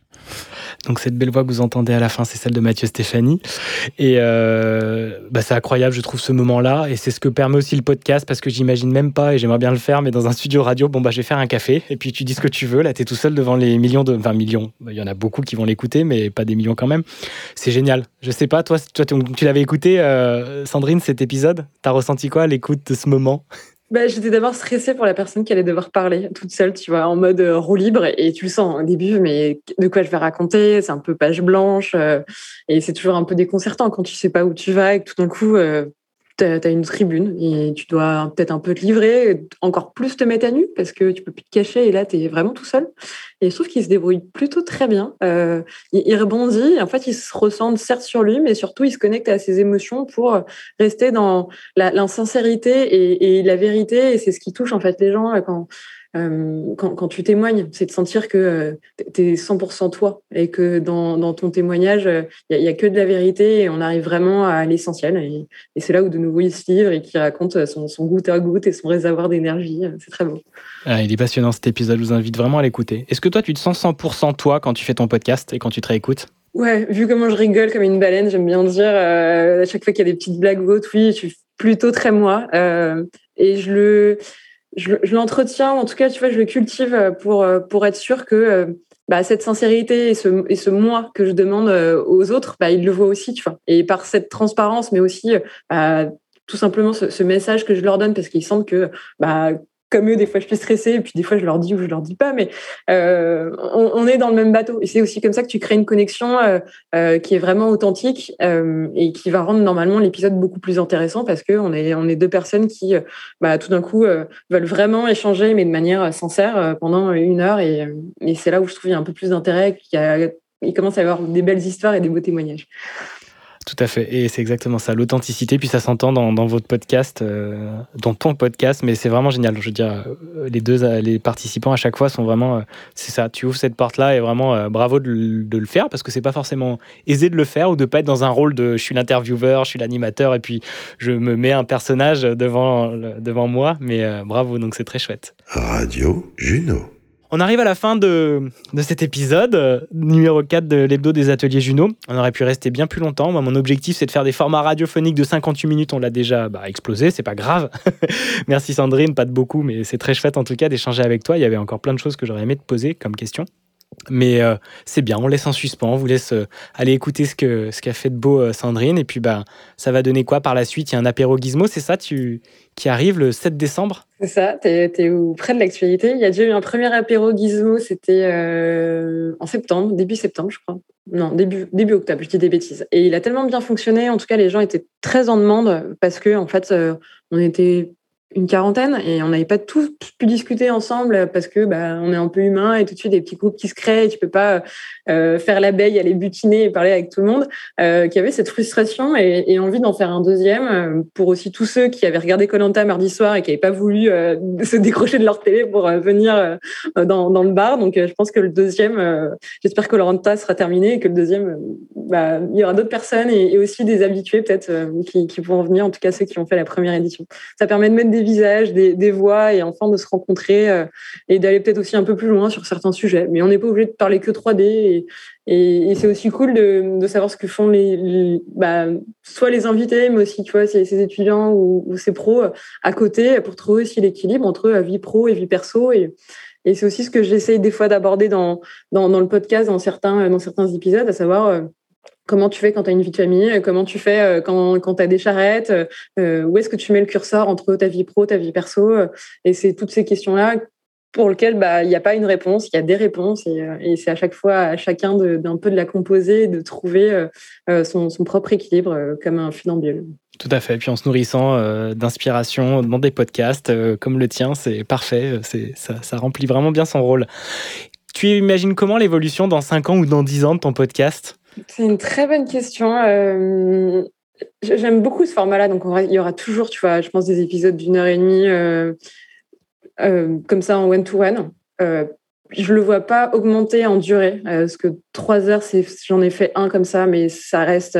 Donc cette belle voix que vous entendez à la fin, c'est celle de Mathieu Stéphanie. Et euh, bah, c'est incroyable, je trouve, ce moment-là. Et c'est ce que permet aussi le podcast, parce que j'imagine même pas, et j'aimerais bien le faire, mais dans un studio radio, bon, bah, je vais faire un café, et puis tu dis ce que tu veux. Là, tu es tout seul devant les millions de... Enfin, millions. Il y en a beaucoup qui vont l'écouter, mais pas des millions quand même. C'est génial. Je sais pas, toi, toi tu l'avais écouté, euh, Sandrine, cet épisode? T'as ressenti quoi à l'écoute de ce moment? Bah, J'étais d'abord stressée pour la personne qui allait devoir parler toute seule, tu vois, en mode euh, roue libre. Et tu le sens au début, mais de quoi je vais raconter? C'est un peu page blanche. Euh, et c'est toujours un peu déconcertant quand tu sais pas où tu vas et que tout d'un coup, euh, tu as, une tribune et tu dois peut-être un peu te livrer, encore plus te mettre à nu parce que tu peux plus te cacher et là, tu es vraiment tout seul. Et je trouve qu'il se débrouille plutôt très bien. Euh, il, rebondit, en fait, il se ressent certes sur lui, mais surtout, il se connecte à ses émotions pour rester dans l'insincérité et, et, la vérité. Et c'est ce qui touche en fait les gens quand euh, quand, quand, tu témoignes, c'est de sentir que euh, tu es 100% toi et que dans, dans ton témoignage, il euh, n'y a, a, que de la vérité et on arrive vraiment à l'essentiel. Et, et c'est là où de nouveau il se livre et qui raconte son, son goutte à goutte et son réservoir d'énergie. C'est très beau. Ah, il est passionnant cet épisode, je vous invite vraiment à l'écouter. Est-ce que toi, tu te sens 100% toi quand tu fais ton podcast et quand tu te réécoutes? Ouais, vu comment je rigole comme une baleine, j'aime bien dire, à chaque fois qu'il y a des petites blagues ou oui, je suis plutôt très moi. et je le je, l'entretiens, en tout cas, tu vois, je le cultive euh, pour, euh, pour être sûr que euh, bah, cette sincérité et ce, moi que je demande aux autres, bah, ils le voient aussi, tu vois. Et par cette transparence, mais aussi tout simplement ce, ce, message que je leur donne parce qu'ils sentent que bah, comme eux, des fois je suis stressée, et puis des fois je leur dis ou je leur dis pas, mais euh, on, on, est dans le même bateau. Et c'est aussi comme ça que tu crées une connexion euh, euh, qui est vraiment authentique euh, et qui va rendre normalement l'épisode beaucoup plus intéressant parce que on est, on est deux personnes qui, euh, bah, tout d'un coup, euh, veulent vraiment échanger, mais de manière sincère pendant une heure. Et, et c'est là où je trouve qu'il y a un peu plus d'intérêt, qu'il il commence à y avoir des belles histoires et des beaux témoignages. Tout à fait. Et c'est exactement ça, l'authenticité. Puis ça s'entend dans, votre podcast, euh, dans ton podcast, mais c'est vraiment génial. Je veux dire, euh, les deux les participants à chaque fois sont vraiment. Euh, c'est ça, tu ouvres cette porte-là et vraiment bravo de, le faire parce que c'est pas forcément aisé de le faire ou de pas être dans un rôle de je suis l'intervieweur, je suis l'animateur et puis je me mets un personnage devant moi. Mais bravo, donc c'est très chouette. Radio Juno. On arrive à la fin de, de cet épisode, euh, numéro 4 de l'hebdo des ateliers Juno. On aurait pu rester bien plus longtemps. Moi, mon objectif, c'est de faire des formats radiophoniques de 58 minutes. On l'a déjà bah, explosé, c'est pas grave. (laughs) Merci Sandrine, pas de beaucoup, mais c'est très chouette en tout cas d'échanger avec toi. Il y avait encore plein de choses que j'aurais aimé te poser comme question. Mais euh, c'est bien, on laisse en suspens, on vous laisse euh, aller écouter ce qu'a fait de beau euh, Sandrine. Et puis, bah, ça va donner quoi par la suite? Il y a un apéro gizmo, c'est ça tu, qui arrive le 7 décembre? C'est ça, tu es, près de l'actualité. Il y a déjà eu un premier apéro gizmo, c'était en septembre, début septembre, je crois. Non, début, début octobre, je dis des bêtises. Et il a tellement bien fonctionné, en tout cas, les gens étaient très en demande parce que, en fait, on était une quarantaine et on n'avait pas tous pu discuter ensemble parce que bah, on est un peu humain et tout de suite des petits groupes qui se créent et tu peux pas euh, faire l'abeille, aller butiner et parler avec tout le monde, euh, qui avait cette frustration et, envie d'en faire un deuxième euh, pour aussi tous ceux qui avaient regardé Colanta mardi soir et qui n'avaient pas voulu (laughs) se décrocher de leur télé pour venir dans, dans, le bar. Donc je pense que le deuxième, j'espère que Colanta sera terminé et que le deuxième, bah, il y aura d'autres personnes et, et, aussi des habitués peut-être qui, qui pourront venir, en tout cas ceux qui ont fait la première édition. Ça permet de mettre des des visages, des, voix et enfin de se rencontrer euh, et d'aller peut-être aussi un peu plus loin sur certains sujets. Mais on n'est pas obligé de parler que 3D et, c'est aussi cool de, savoir ce que font les, bah, soit les invités, mais aussi tu vois ces, étudiants ou, ces pros à côté pour trouver aussi l'équilibre entre vie pro et vie perso et c'est aussi ce que j'essaye des fois d'aborder dans, dans, dans, le podcast, dans certains, dans certains épisodes, à savoir euh, Comment tu fais quand tu as une vie de famille Comment tu fais euh, quand, quand tu as des charrettes euh, Où est-ce que tu mets le curseur entre ta vie pro, ta vie perso Et c'est toutes ces questions-là pour lesquelles bah, il n'y a pas une réponse, il y a des réponses. Et, euh, c'est à chaque fois à chacun d'un peu de la composer, de trouver son, propre équilibre comme un funambule. Tout à fait. Puis en se nourrissant d'inspiration dans des podcasts comme le tien, c'est parfait. Ça, ça remplit vraiment bien son rôle. Tu imagines comment l'évolution dans 5 ans ou dans 10 ans de ton podcast? C'est une très bonne question. Euh, j'aime beaucoup ce format-là, donc il y aura toujours, tu vois, je pense des épisodes d'une heure et demie euh, euh, comme ça en one-to-one. je le vois pas augmenter en durée, parce que trois heures, j'en ai fait un comme ça, mais ça reste.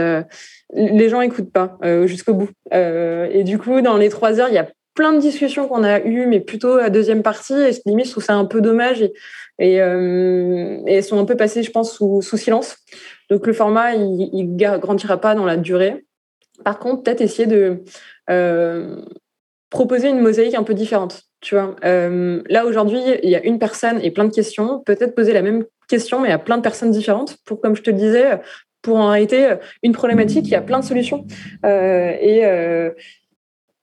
les gens écoutent pas jusqu'au bout. et du coup, dans les trois heures, il y a plein de discussions qu'on a eues, mais plutôt à deuxième partie. Et limite, je trouve ça un peu dommage. Et, et, euh, et elles sont un peu passées, je pense, sous, silence. Donc le format, il, il grandira pas dans la durée. Par contre, peut-être essayer de euh, proposer une mosaïque un peu différente. Tu vois, euh, là aujourd'hui, il y a une personne et plein de questions. Peut-être poser la même question, mais à plein de personnes différentes. Pour, comme je te le disais, pour en réalité une problématique, il y a plein de solutions. Euh, et,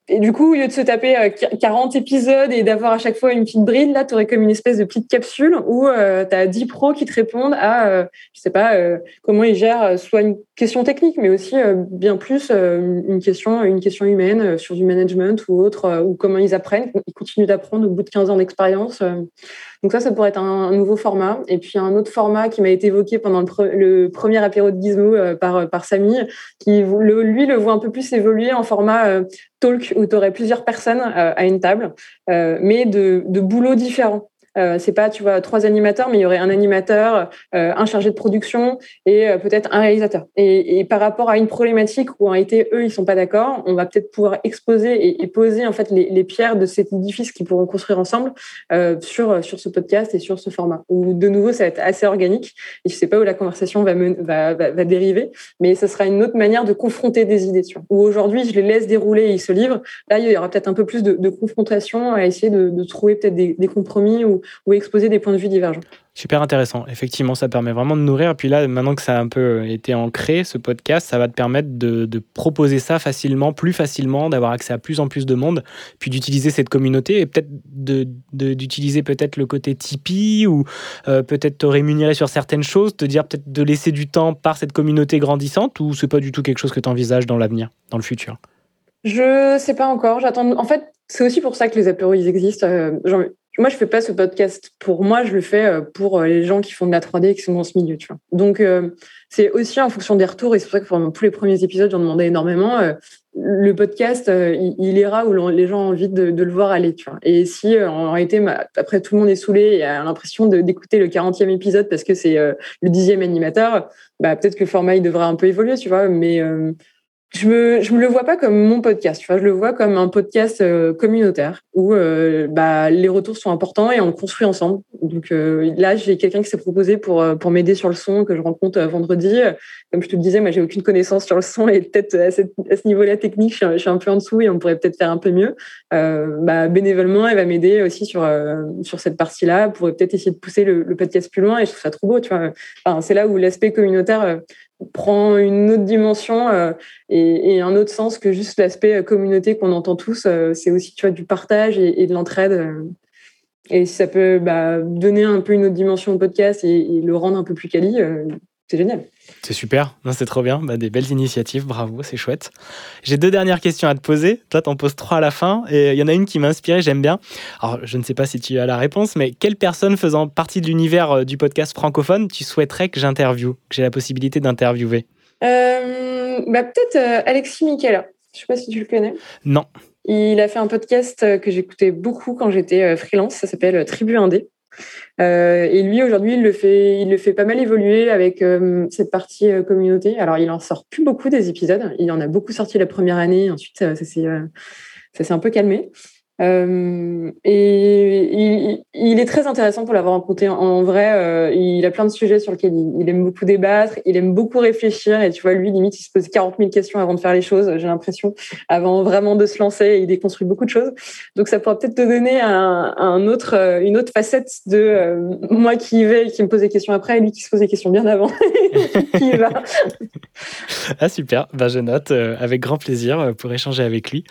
et du coup, au lieu de se taper 40 épisodes et d'avoir à chaque fois une petite bride, là, tu aurais comme une espèce de petite capsule où euh, tu as 10 pros qui te répondent à, euh, je sais pas, euh, comment ils gèrent soit une question technique, mais aussi bien plus une question une question humaine sur du management ou autre, ou comment ils apprennent, ils continuent d'apprendre au bout de 15 ans d'expérience. Donc ça, ça pourrait être un, nouveau format. Et puis un autre format qui m'a été évoqué pendant le, premier apéro de Gizmo par, par Samy, qui lui le voit un peu plus évoluer en format talk où tu aurais plusieurs personnes à une table, mais de, de boulots différents. Euh, c'est pas, tu vois, trois animateurs, mais il y aurait un animateur, euh, un chargé de production et euh, peut-être un réalisateur. Et, et, par rapport à une problématique où en réalité eux ils sont pas d'accord, on va peut-être pouvoir exposer et, et, poser en fait les, les, pierres de cet édifice qu'ils pourront construire ensemble euh, sur sur ce podcast et sur ce format. Où de nouveau ça va être assez organique et je sais pas où la conversation va va, va, va, dériver, mais ce sera une autre manière de confronter des idées. Tu aujourd'hui je les laisse dérouler et ils se livrent. Là il y aura peut-être un peu plus de, de confrontation à essayer de, de trouver peut-être des, des compromis ou ou exposer des points de vue divergents. Super intéressant. Effectivement, ça permet vraiment de nourrir. Puis là, maintenant que ça a un peu été ancré, ce podcast, ça va te permettre de, de proposer ça facilement, plus facilement, d'avoir accès à plus en plus de monde, puis d'utiliser cette communauté et peut-être d'utiliser peut-être le côté Tipeee ou euh, peut-être te rémunérer sur certaines choses, te dire peut-être de laisser du temps par cette communauté grandissante ou c'est pas du tout quelque chose que tu envisages dans l'avenir, dans le futur? Je sais pas encore. J'attends. En fait, c'est aussi pour ça que les apéros ils existent. Euh, moi, je fais pas ce podcast pour moi, je le fais euh, pour euh, les gens qui font de la 3D et qui sont dans ce milieu, tu vois. Donc, euh, c'est aussi en fonction des retours, et c'est pour ça que pendant tous les premiers épisodes, j'en demandais énormément. le podcast, il, ira où les gens ont envie de, le voir aller, tu vois. Et si, en réalité, après, tout le monde est saoulé et a l'impression d'écouter le 40e épisode parce que c'est le dixième animateur, bah, peut-être que le format, il devrait un peu évoluer, tu vois. Mais je me je me le vois pas comme mon podcast tu vois je le vois comme un podcast euh, communautaire où euh, bah les retours sont importants et on construit ensemble. Donc euh, là j'ai quelqu'un qui s'est proposé pour euh, pour m'aider sur le son que je rencontre euh, vendredi. Comme je te le disais moi j'ai aucune connaissance sur le son et peut-être à, à, ce niveau-là technique je suis, un peu en dessous et on pourrait peut-être faire un peu mieux. Bah bénévolement elle va m'aider aussi sur sur cette partie-là. Pour peut-être essayer de pousser le, le, podcast plus loin et je trouve ça trop beau tu vois. Enfin, c'est là où l'aspect communautaire prend une autre dimension euh, et, un autre sens que juste l'aspect euh, communauté qu'on entend tous. Euh, c'est aussi tu vois, du partage et, de l'entraide. Et si ça peut bah, donner un peu une autre dimension au podcast et, et le rendre un peu plus quali, c'est génial. C'est super, c'est trop bien. Bah, des belles initiatives, bravo, c'est chouette. J'ai deux dernières questions à te poser. Toi, t'en poses trois à la fin. Et il y en a une qui m'a inspiré, j'aime bien. Alors, je ne sais pas si tu as la réponse, mais quelle personne faisant partie de l'univers euh, du podcast francophone tu souhaiterais que j'interviewe, que j'ai la possibilité d'interviewer? Euh, bah, Peut-être euh, Alexis Michela. Je ne sais pas si tu le connais. Non. Il a fait un podcast que j'écoutais beaucoup quand j'étais freelance. Ça s'appelle Tribu Indé. Euh, et lui, aujourd'hui, il le fait, il le fait pas mal évoluer avec euh, cette partie euh, communauté. Alors, il en sort plus beaucoup des épisodes. Il en a beaucoup sorti la première année. Ensuite, ça, ça s'est un peu calmé. Euh, et il, il, est très intéressant pour l'avoir rencontré en, en vrai. Euh, il a plein de sujets sur lesquels il, il, aime beaucoup débattre, il aime beaucoup réfléchir. Et tu vois, lui, limite, il se pose 40 000 questions avant de faire les choses, j'ai l'impression, avant vraiment de se lancer. Il déconstruit beaucoup de choses. Donc, ça pourra peut-être te donner un, un, autre, une autre facette de euh, moi qui y vais et qui me pose des questions après, et lui qui se pose des questions bien avant. (laughs) qui y va. ah, super. Ben, je note euh, avec grand plaisir pour échanger avec lui.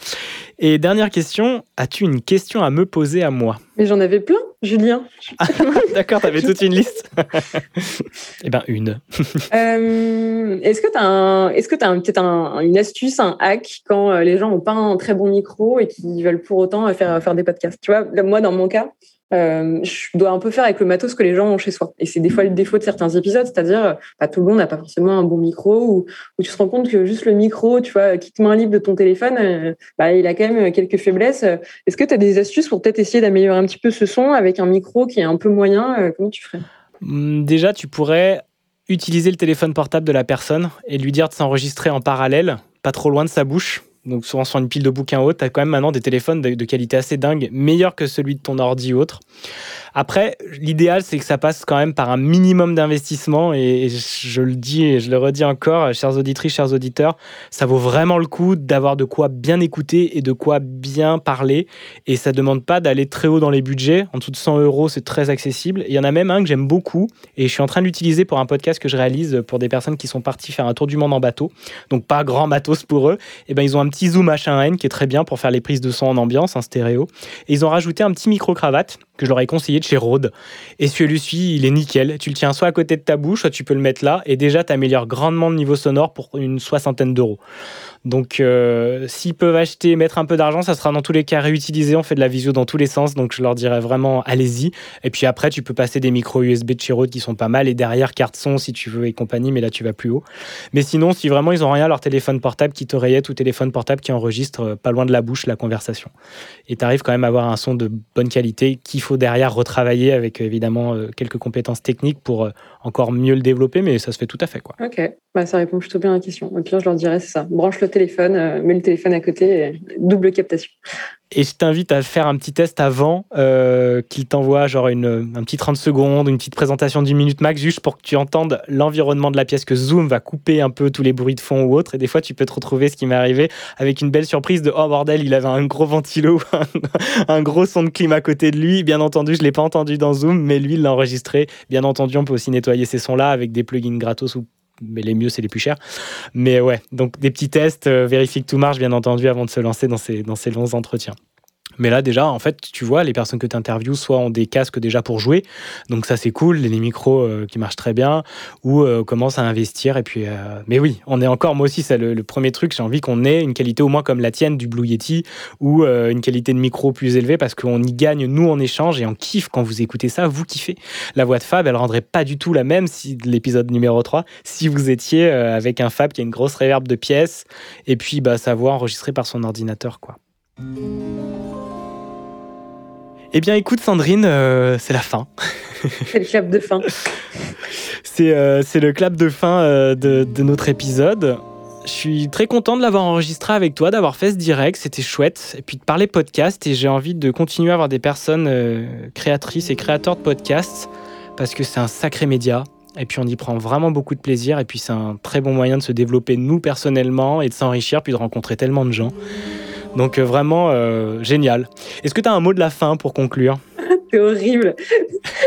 Et dernière question, as-tu une question à me poser à moi Mais j'en avais plein, Julien. Ah, (laughs) D'accord, tu avais toute une liste Eh bien, une. (laughs) euh, est-ce que tu as, est-ce que as peut-être un, une astuce, un hack, quand euh, les gens n'ont pas un très bon micro et qui veulent pour autant faire, faire des podcasts? Tu vois, moi, dans mon cas, euh, je dois un peu faire avec le matos que les gens ont chez soi. Et c'est des fois le défaut de certains épisodes, c'est-à-dire bah, tout le monde n'a pas forcément un bon micro ou, tu te rends compte que juste le micro, tu vois, quitte main libre de ton téléphone, euh, bah, il a quand même quelques faiblesses. Est-ce que tu as des astuces pour peut-être essayer d'améliorer un petit peu ce son avec un micro qui est un peu moyen euh, Comment tu ferais? Hum, Déjà, tu pourrais utiliser le téléphone portable de la personne et lui dire de s'enregistrer en parallèle, pas trop loin de sa bouche donc souvent sur une pile de bouquins haute, tu as quand même maintenant des téléphones de, de qualité assez dingue, meilleurs que celui de ton ordi ou autre. Après, l'idéal, c'est que ça passe quand même par un minimum d'investissement. Et, je le dis et je le redis encore, chers auditrices, chers auditeurs, ça vaut vraiment le coup d'avoir de quoi bien écouter et de quoi bien parler. Et ça ne demande pas d'aller très haut dans les budgets. En dessous de 100 euros, c'est très accessible. Il y en a même un que j'aime beaucoup et je suis en train de l'utiliser pour un podcast que je réalise pour des personnes qui sont parties faire un tour du monde en bateau. Donc, pas grand matos pour eux. Et eh ben, ils ont un petit zoom H1N qui est très bien pour faire les prises de son en ambiance, en stéréo. Et ils ont rajouté un petit micro-cravate que je leur ai conseillé de chez Rode. Et celui-ci, il est nickel. Tu le tiens soit à côté de ta bouche, soit tu peux le mettre là. Et déjà, tu améliores grandement le niveau sonore pour une soixantaine d'euros. Donc, euh, s'ils peuvent acheter, mettre un peu d'argent, ça sera dans tous les cas réutilisé. On fait de la visio dans tous les sens. Donc, je leur dirais vraiment, allez-y. Et puis après, tu peux passer des micros USB de chez Rode qui sont pas mal. Et derrière, carte son si tu veux et compagnie. Mais là, tu vas plus haut. Mais sinon, si vraiment ils ont rien, leur téléphone portable qui t'oreillette ou téléphone portable qui enregistre euh, pas loin de la bouche la conversation. Et tu arrives quand même à avoir un son de bonne qualité qu'il faut derrière retravailler avec évidemment euh, quelques compétences techniques pour encore mieux le développer. Mais ça se fait tout à fait. Quoi. Ok, bah, ça répond plutôt bien à la question. Au pire, je leur dirais, c'est ça. Branche le téléphone, euh, mets le téléphone à côté, double captation. Et je t'invite à faire un petit test avant euh, qu'il t'envoie genre une, un petit 30 secondes, une petite présentation d'une minute max, juste pour que tu entendes l'environnement de la pièce, que Zoom va couper un peu tous les bruits de fond ou autres. Et des fois, tu peux te retrouver, ce qui m'est arrivé, avec une belle surprise de oh bordel, il avait un gros ventilo, un, gros son de clim à côté de lui. Bien entendu, je ne l'ai pas entendu dans Zoom, mais lui, il l'a enregistré. Bien entendu, on peut aussi nettoyer ces sons-là avec des plugins gratos ou mais les mieux, c'est les plus chers. Mais ouais, donc des petits tests, euh, vérifie que tout marche, bien entendu, avant de se lancer dans ces, dans ces longs entretiens. Mais là, déjà, en fait, tu vois, les personnes que tu interviews, soit ont des casques déjà pour jouer, donc ça c'est cool, les micros euh, qui marchent très bien, ou euh, commencent à investir. Et puis, euh, mais oui, on est encore, moi aussi, c'est le, premier truc, j'ai envie qu'on ait une qualité au moins comme la tienne du Blue Yeti, ou une qualité de micro plus élevée, parce qu'on y gagne, nous, en échange, et on kiffe quand vous écoutez ça, vous kiffez. La voix de Fab, elle rendrait pas du tout la même si l'épisode numéro 3, si vous étiez avec un Fab qui a une grosse réverb de pièces, et puis bah, sa voix enregistrée par son ordinateur, quoi. Eh bien, écoute, Sandrine, euh, c'est la fin. (laughs) c'est le clap de fin. Euh, c'est le clap de fin euh, de, notre épisode. Je suis très content de l'avoir enregistré avec toi, d'avoir fait ce direct, c'était chouette. Et puis de parler podcast, et j'ai envie de continuer à avoir des personnes créatrices et créateurs de podcasts, parce que c'est un sacré média. Et puis on y prend vraiment beaucoup de plaisir, et puis c'est un très bon moyen de se développer nous personnellement, et de s'enrichir, puis de rencontrer tellement de gens. Donc euh, vraiment euh, génial. Est-ce que tu as un mot de la fin pour conclure? (laughs) C'est horrible.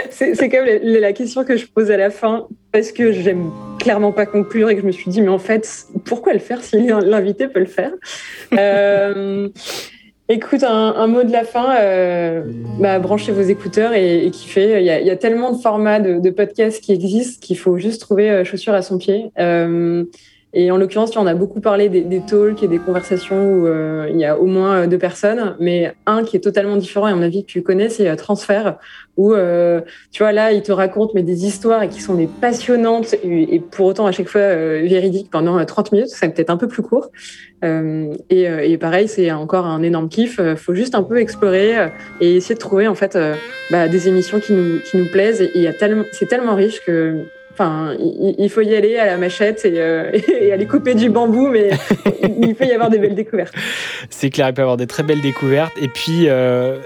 C'est comme la, question que je pose à la fin parce que j'aime clairement pas conclure et que je me suis dit mais en fait pourquoi le faire si l'invité peut le faire? Euh, Écoute, un, mot de la fin, bah, branchez vos écouteurs et, kiffez. Il y, a, tellement de formats de, podcasts qui existent qu'il faut juste trouver chaussure à son pied. Et en l'occurrence, on a beaucoup parlé des, talks et des conversations où euh, il y a au moins euh, deux personnes, mais un qui est totalement différent, et à mon avis que tu connais, c'est euh, Transfert, où tu vois là, il te raconte mais des histoires et qui sont des passionnantes et, pour autant à chaque fois véridiques pendant 30 minutes, c'est peut-être un peu plus court. Et, pareil, c'est encore un énorme kiff. faut juste un peu explorer et essayer de trouver en fait bah, des émissions qui nous, qui nous plaisent. Et, et c'est tellement riche que Enfin, il, faut y aller à la machette euh, (laughs) et, aller couper du bambou, mais il peut y avoir des belles découvertes. C'est clair, il peut y avoir des très belles découvertes. Et puis, euh,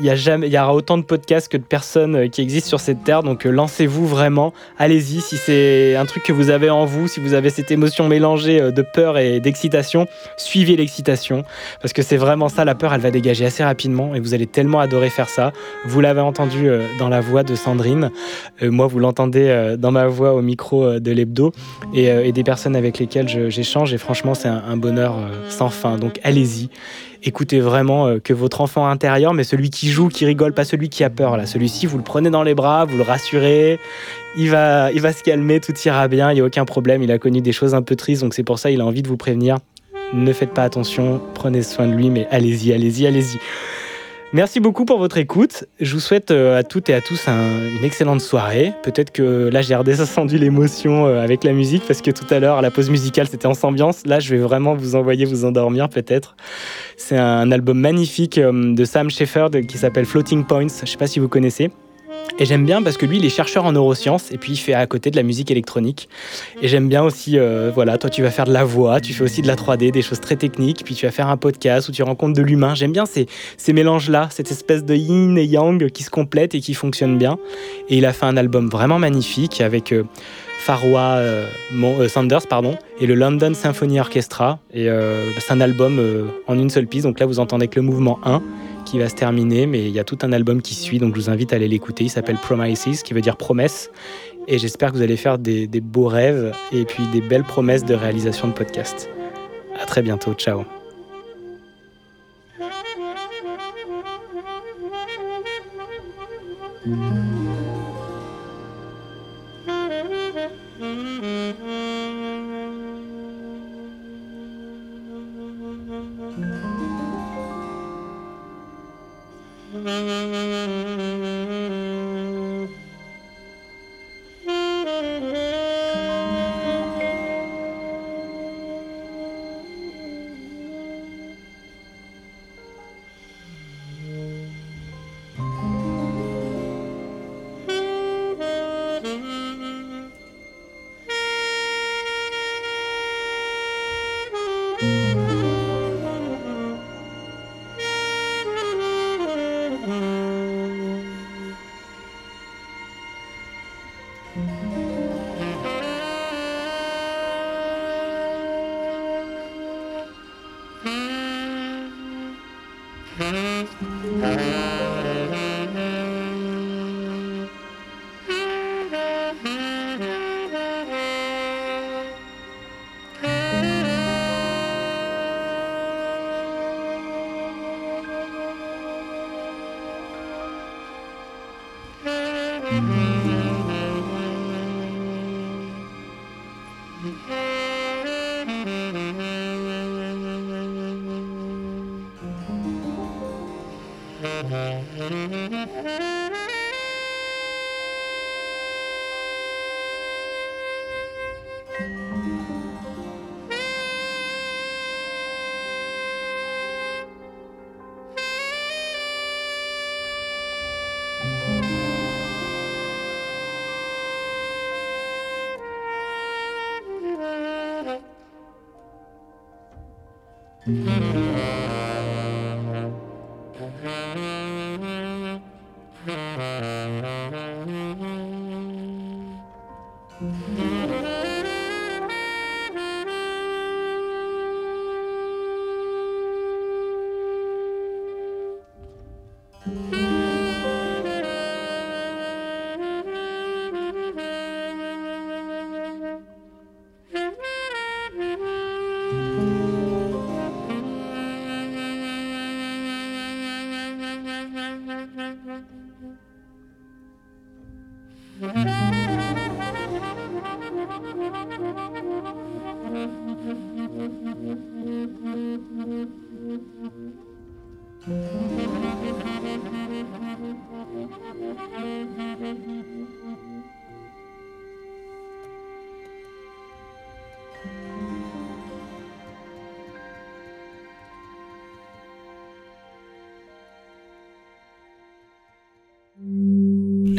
il y, a jamais, il y aura autant de podcasts que de personnes euh, qui existent sur cette terre. Donc euh, lancez-vous vraiment. Allez-y. Si c'est un truc que vous avez en vous, si vous avez cette émotion mélangée euh, de peur et d'excitation, suivez l'excitation. Parce que c'est vraiment ça. La peur, elle va dégager assez rapidement. Et vous allez tellement adorer faire ça. Vous l'avez entendu dans la voix de Sandrine. moi, vous l'entendez dans ma voix au micro de l'hebdo. Et, des personnes avec lesquelles j'échange. Et franchement, c'est un bonheur sans fin. Donc allez-y écoutez vraiment euh, que votre enfant intérieur, mais celui qui joue, qui rigole, pas celui qui a peur. Là, celui-ci, vous le prenez dans les bras, vous le rassurez, il va, il va se calmer, tout ira bien, il n'y a aucun problème. Il a connu des choses un peu tristes, donc c'est pour ça il a envie de vous prévenir. Ne faites pas attention, prenez soin de lui, mais allez-y, allez-y, allez-y. Merci beaucoup pour votre écoute. Je vous souhaite euh, à toutes et à tous une excellente soirée. Peut-être que là j'ai redescendu (laughs) l'émotion euh, avec la musique parce que tout à l'heure la pause musicale c'était en ambiance. Là je vais vraiment vous envoyer vous endormir peut-être. C'est un album magnifique euh, de Sam Shepard qui s'appelle Floating Points. Je sais pas si vous connaissez. Et j'aime bien parce que lui, il est chercheur en neurosciences et puis il fait à côté de la musique électronique. Et j'aime bien aussi, euh, voilà, toi tu vas faire de la voix, tu fais aussi de la 3D, des choses très techniques, puis tu vas faire un podcast où tu rencontres de l'humain. J'aime bien ces, mélanges-là, cette espèce de yin et yang qui se complètent et qui fonctionnent bien. Et il a fait un album vraiment magnifique avec euh, Farwa euh, euh, Sanders pardon, et le London Symphony Orchestra. Et c'est un album en une seule piste. Donc là, vous entendez que le mouvement 1 qui va se terminer, mais il y a tout un album qui suit, donc je vous invite à aller l'écouter. Il s'appelle Promises, qui veut dire promesse. Et j'espère que vous allez faire des, des beaux rêves et puis des belles promesses de réalisation de podcast. À très bientôt, ciao. Mm-hmm.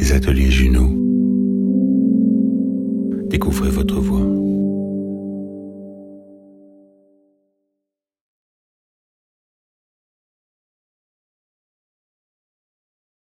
Les ateliers.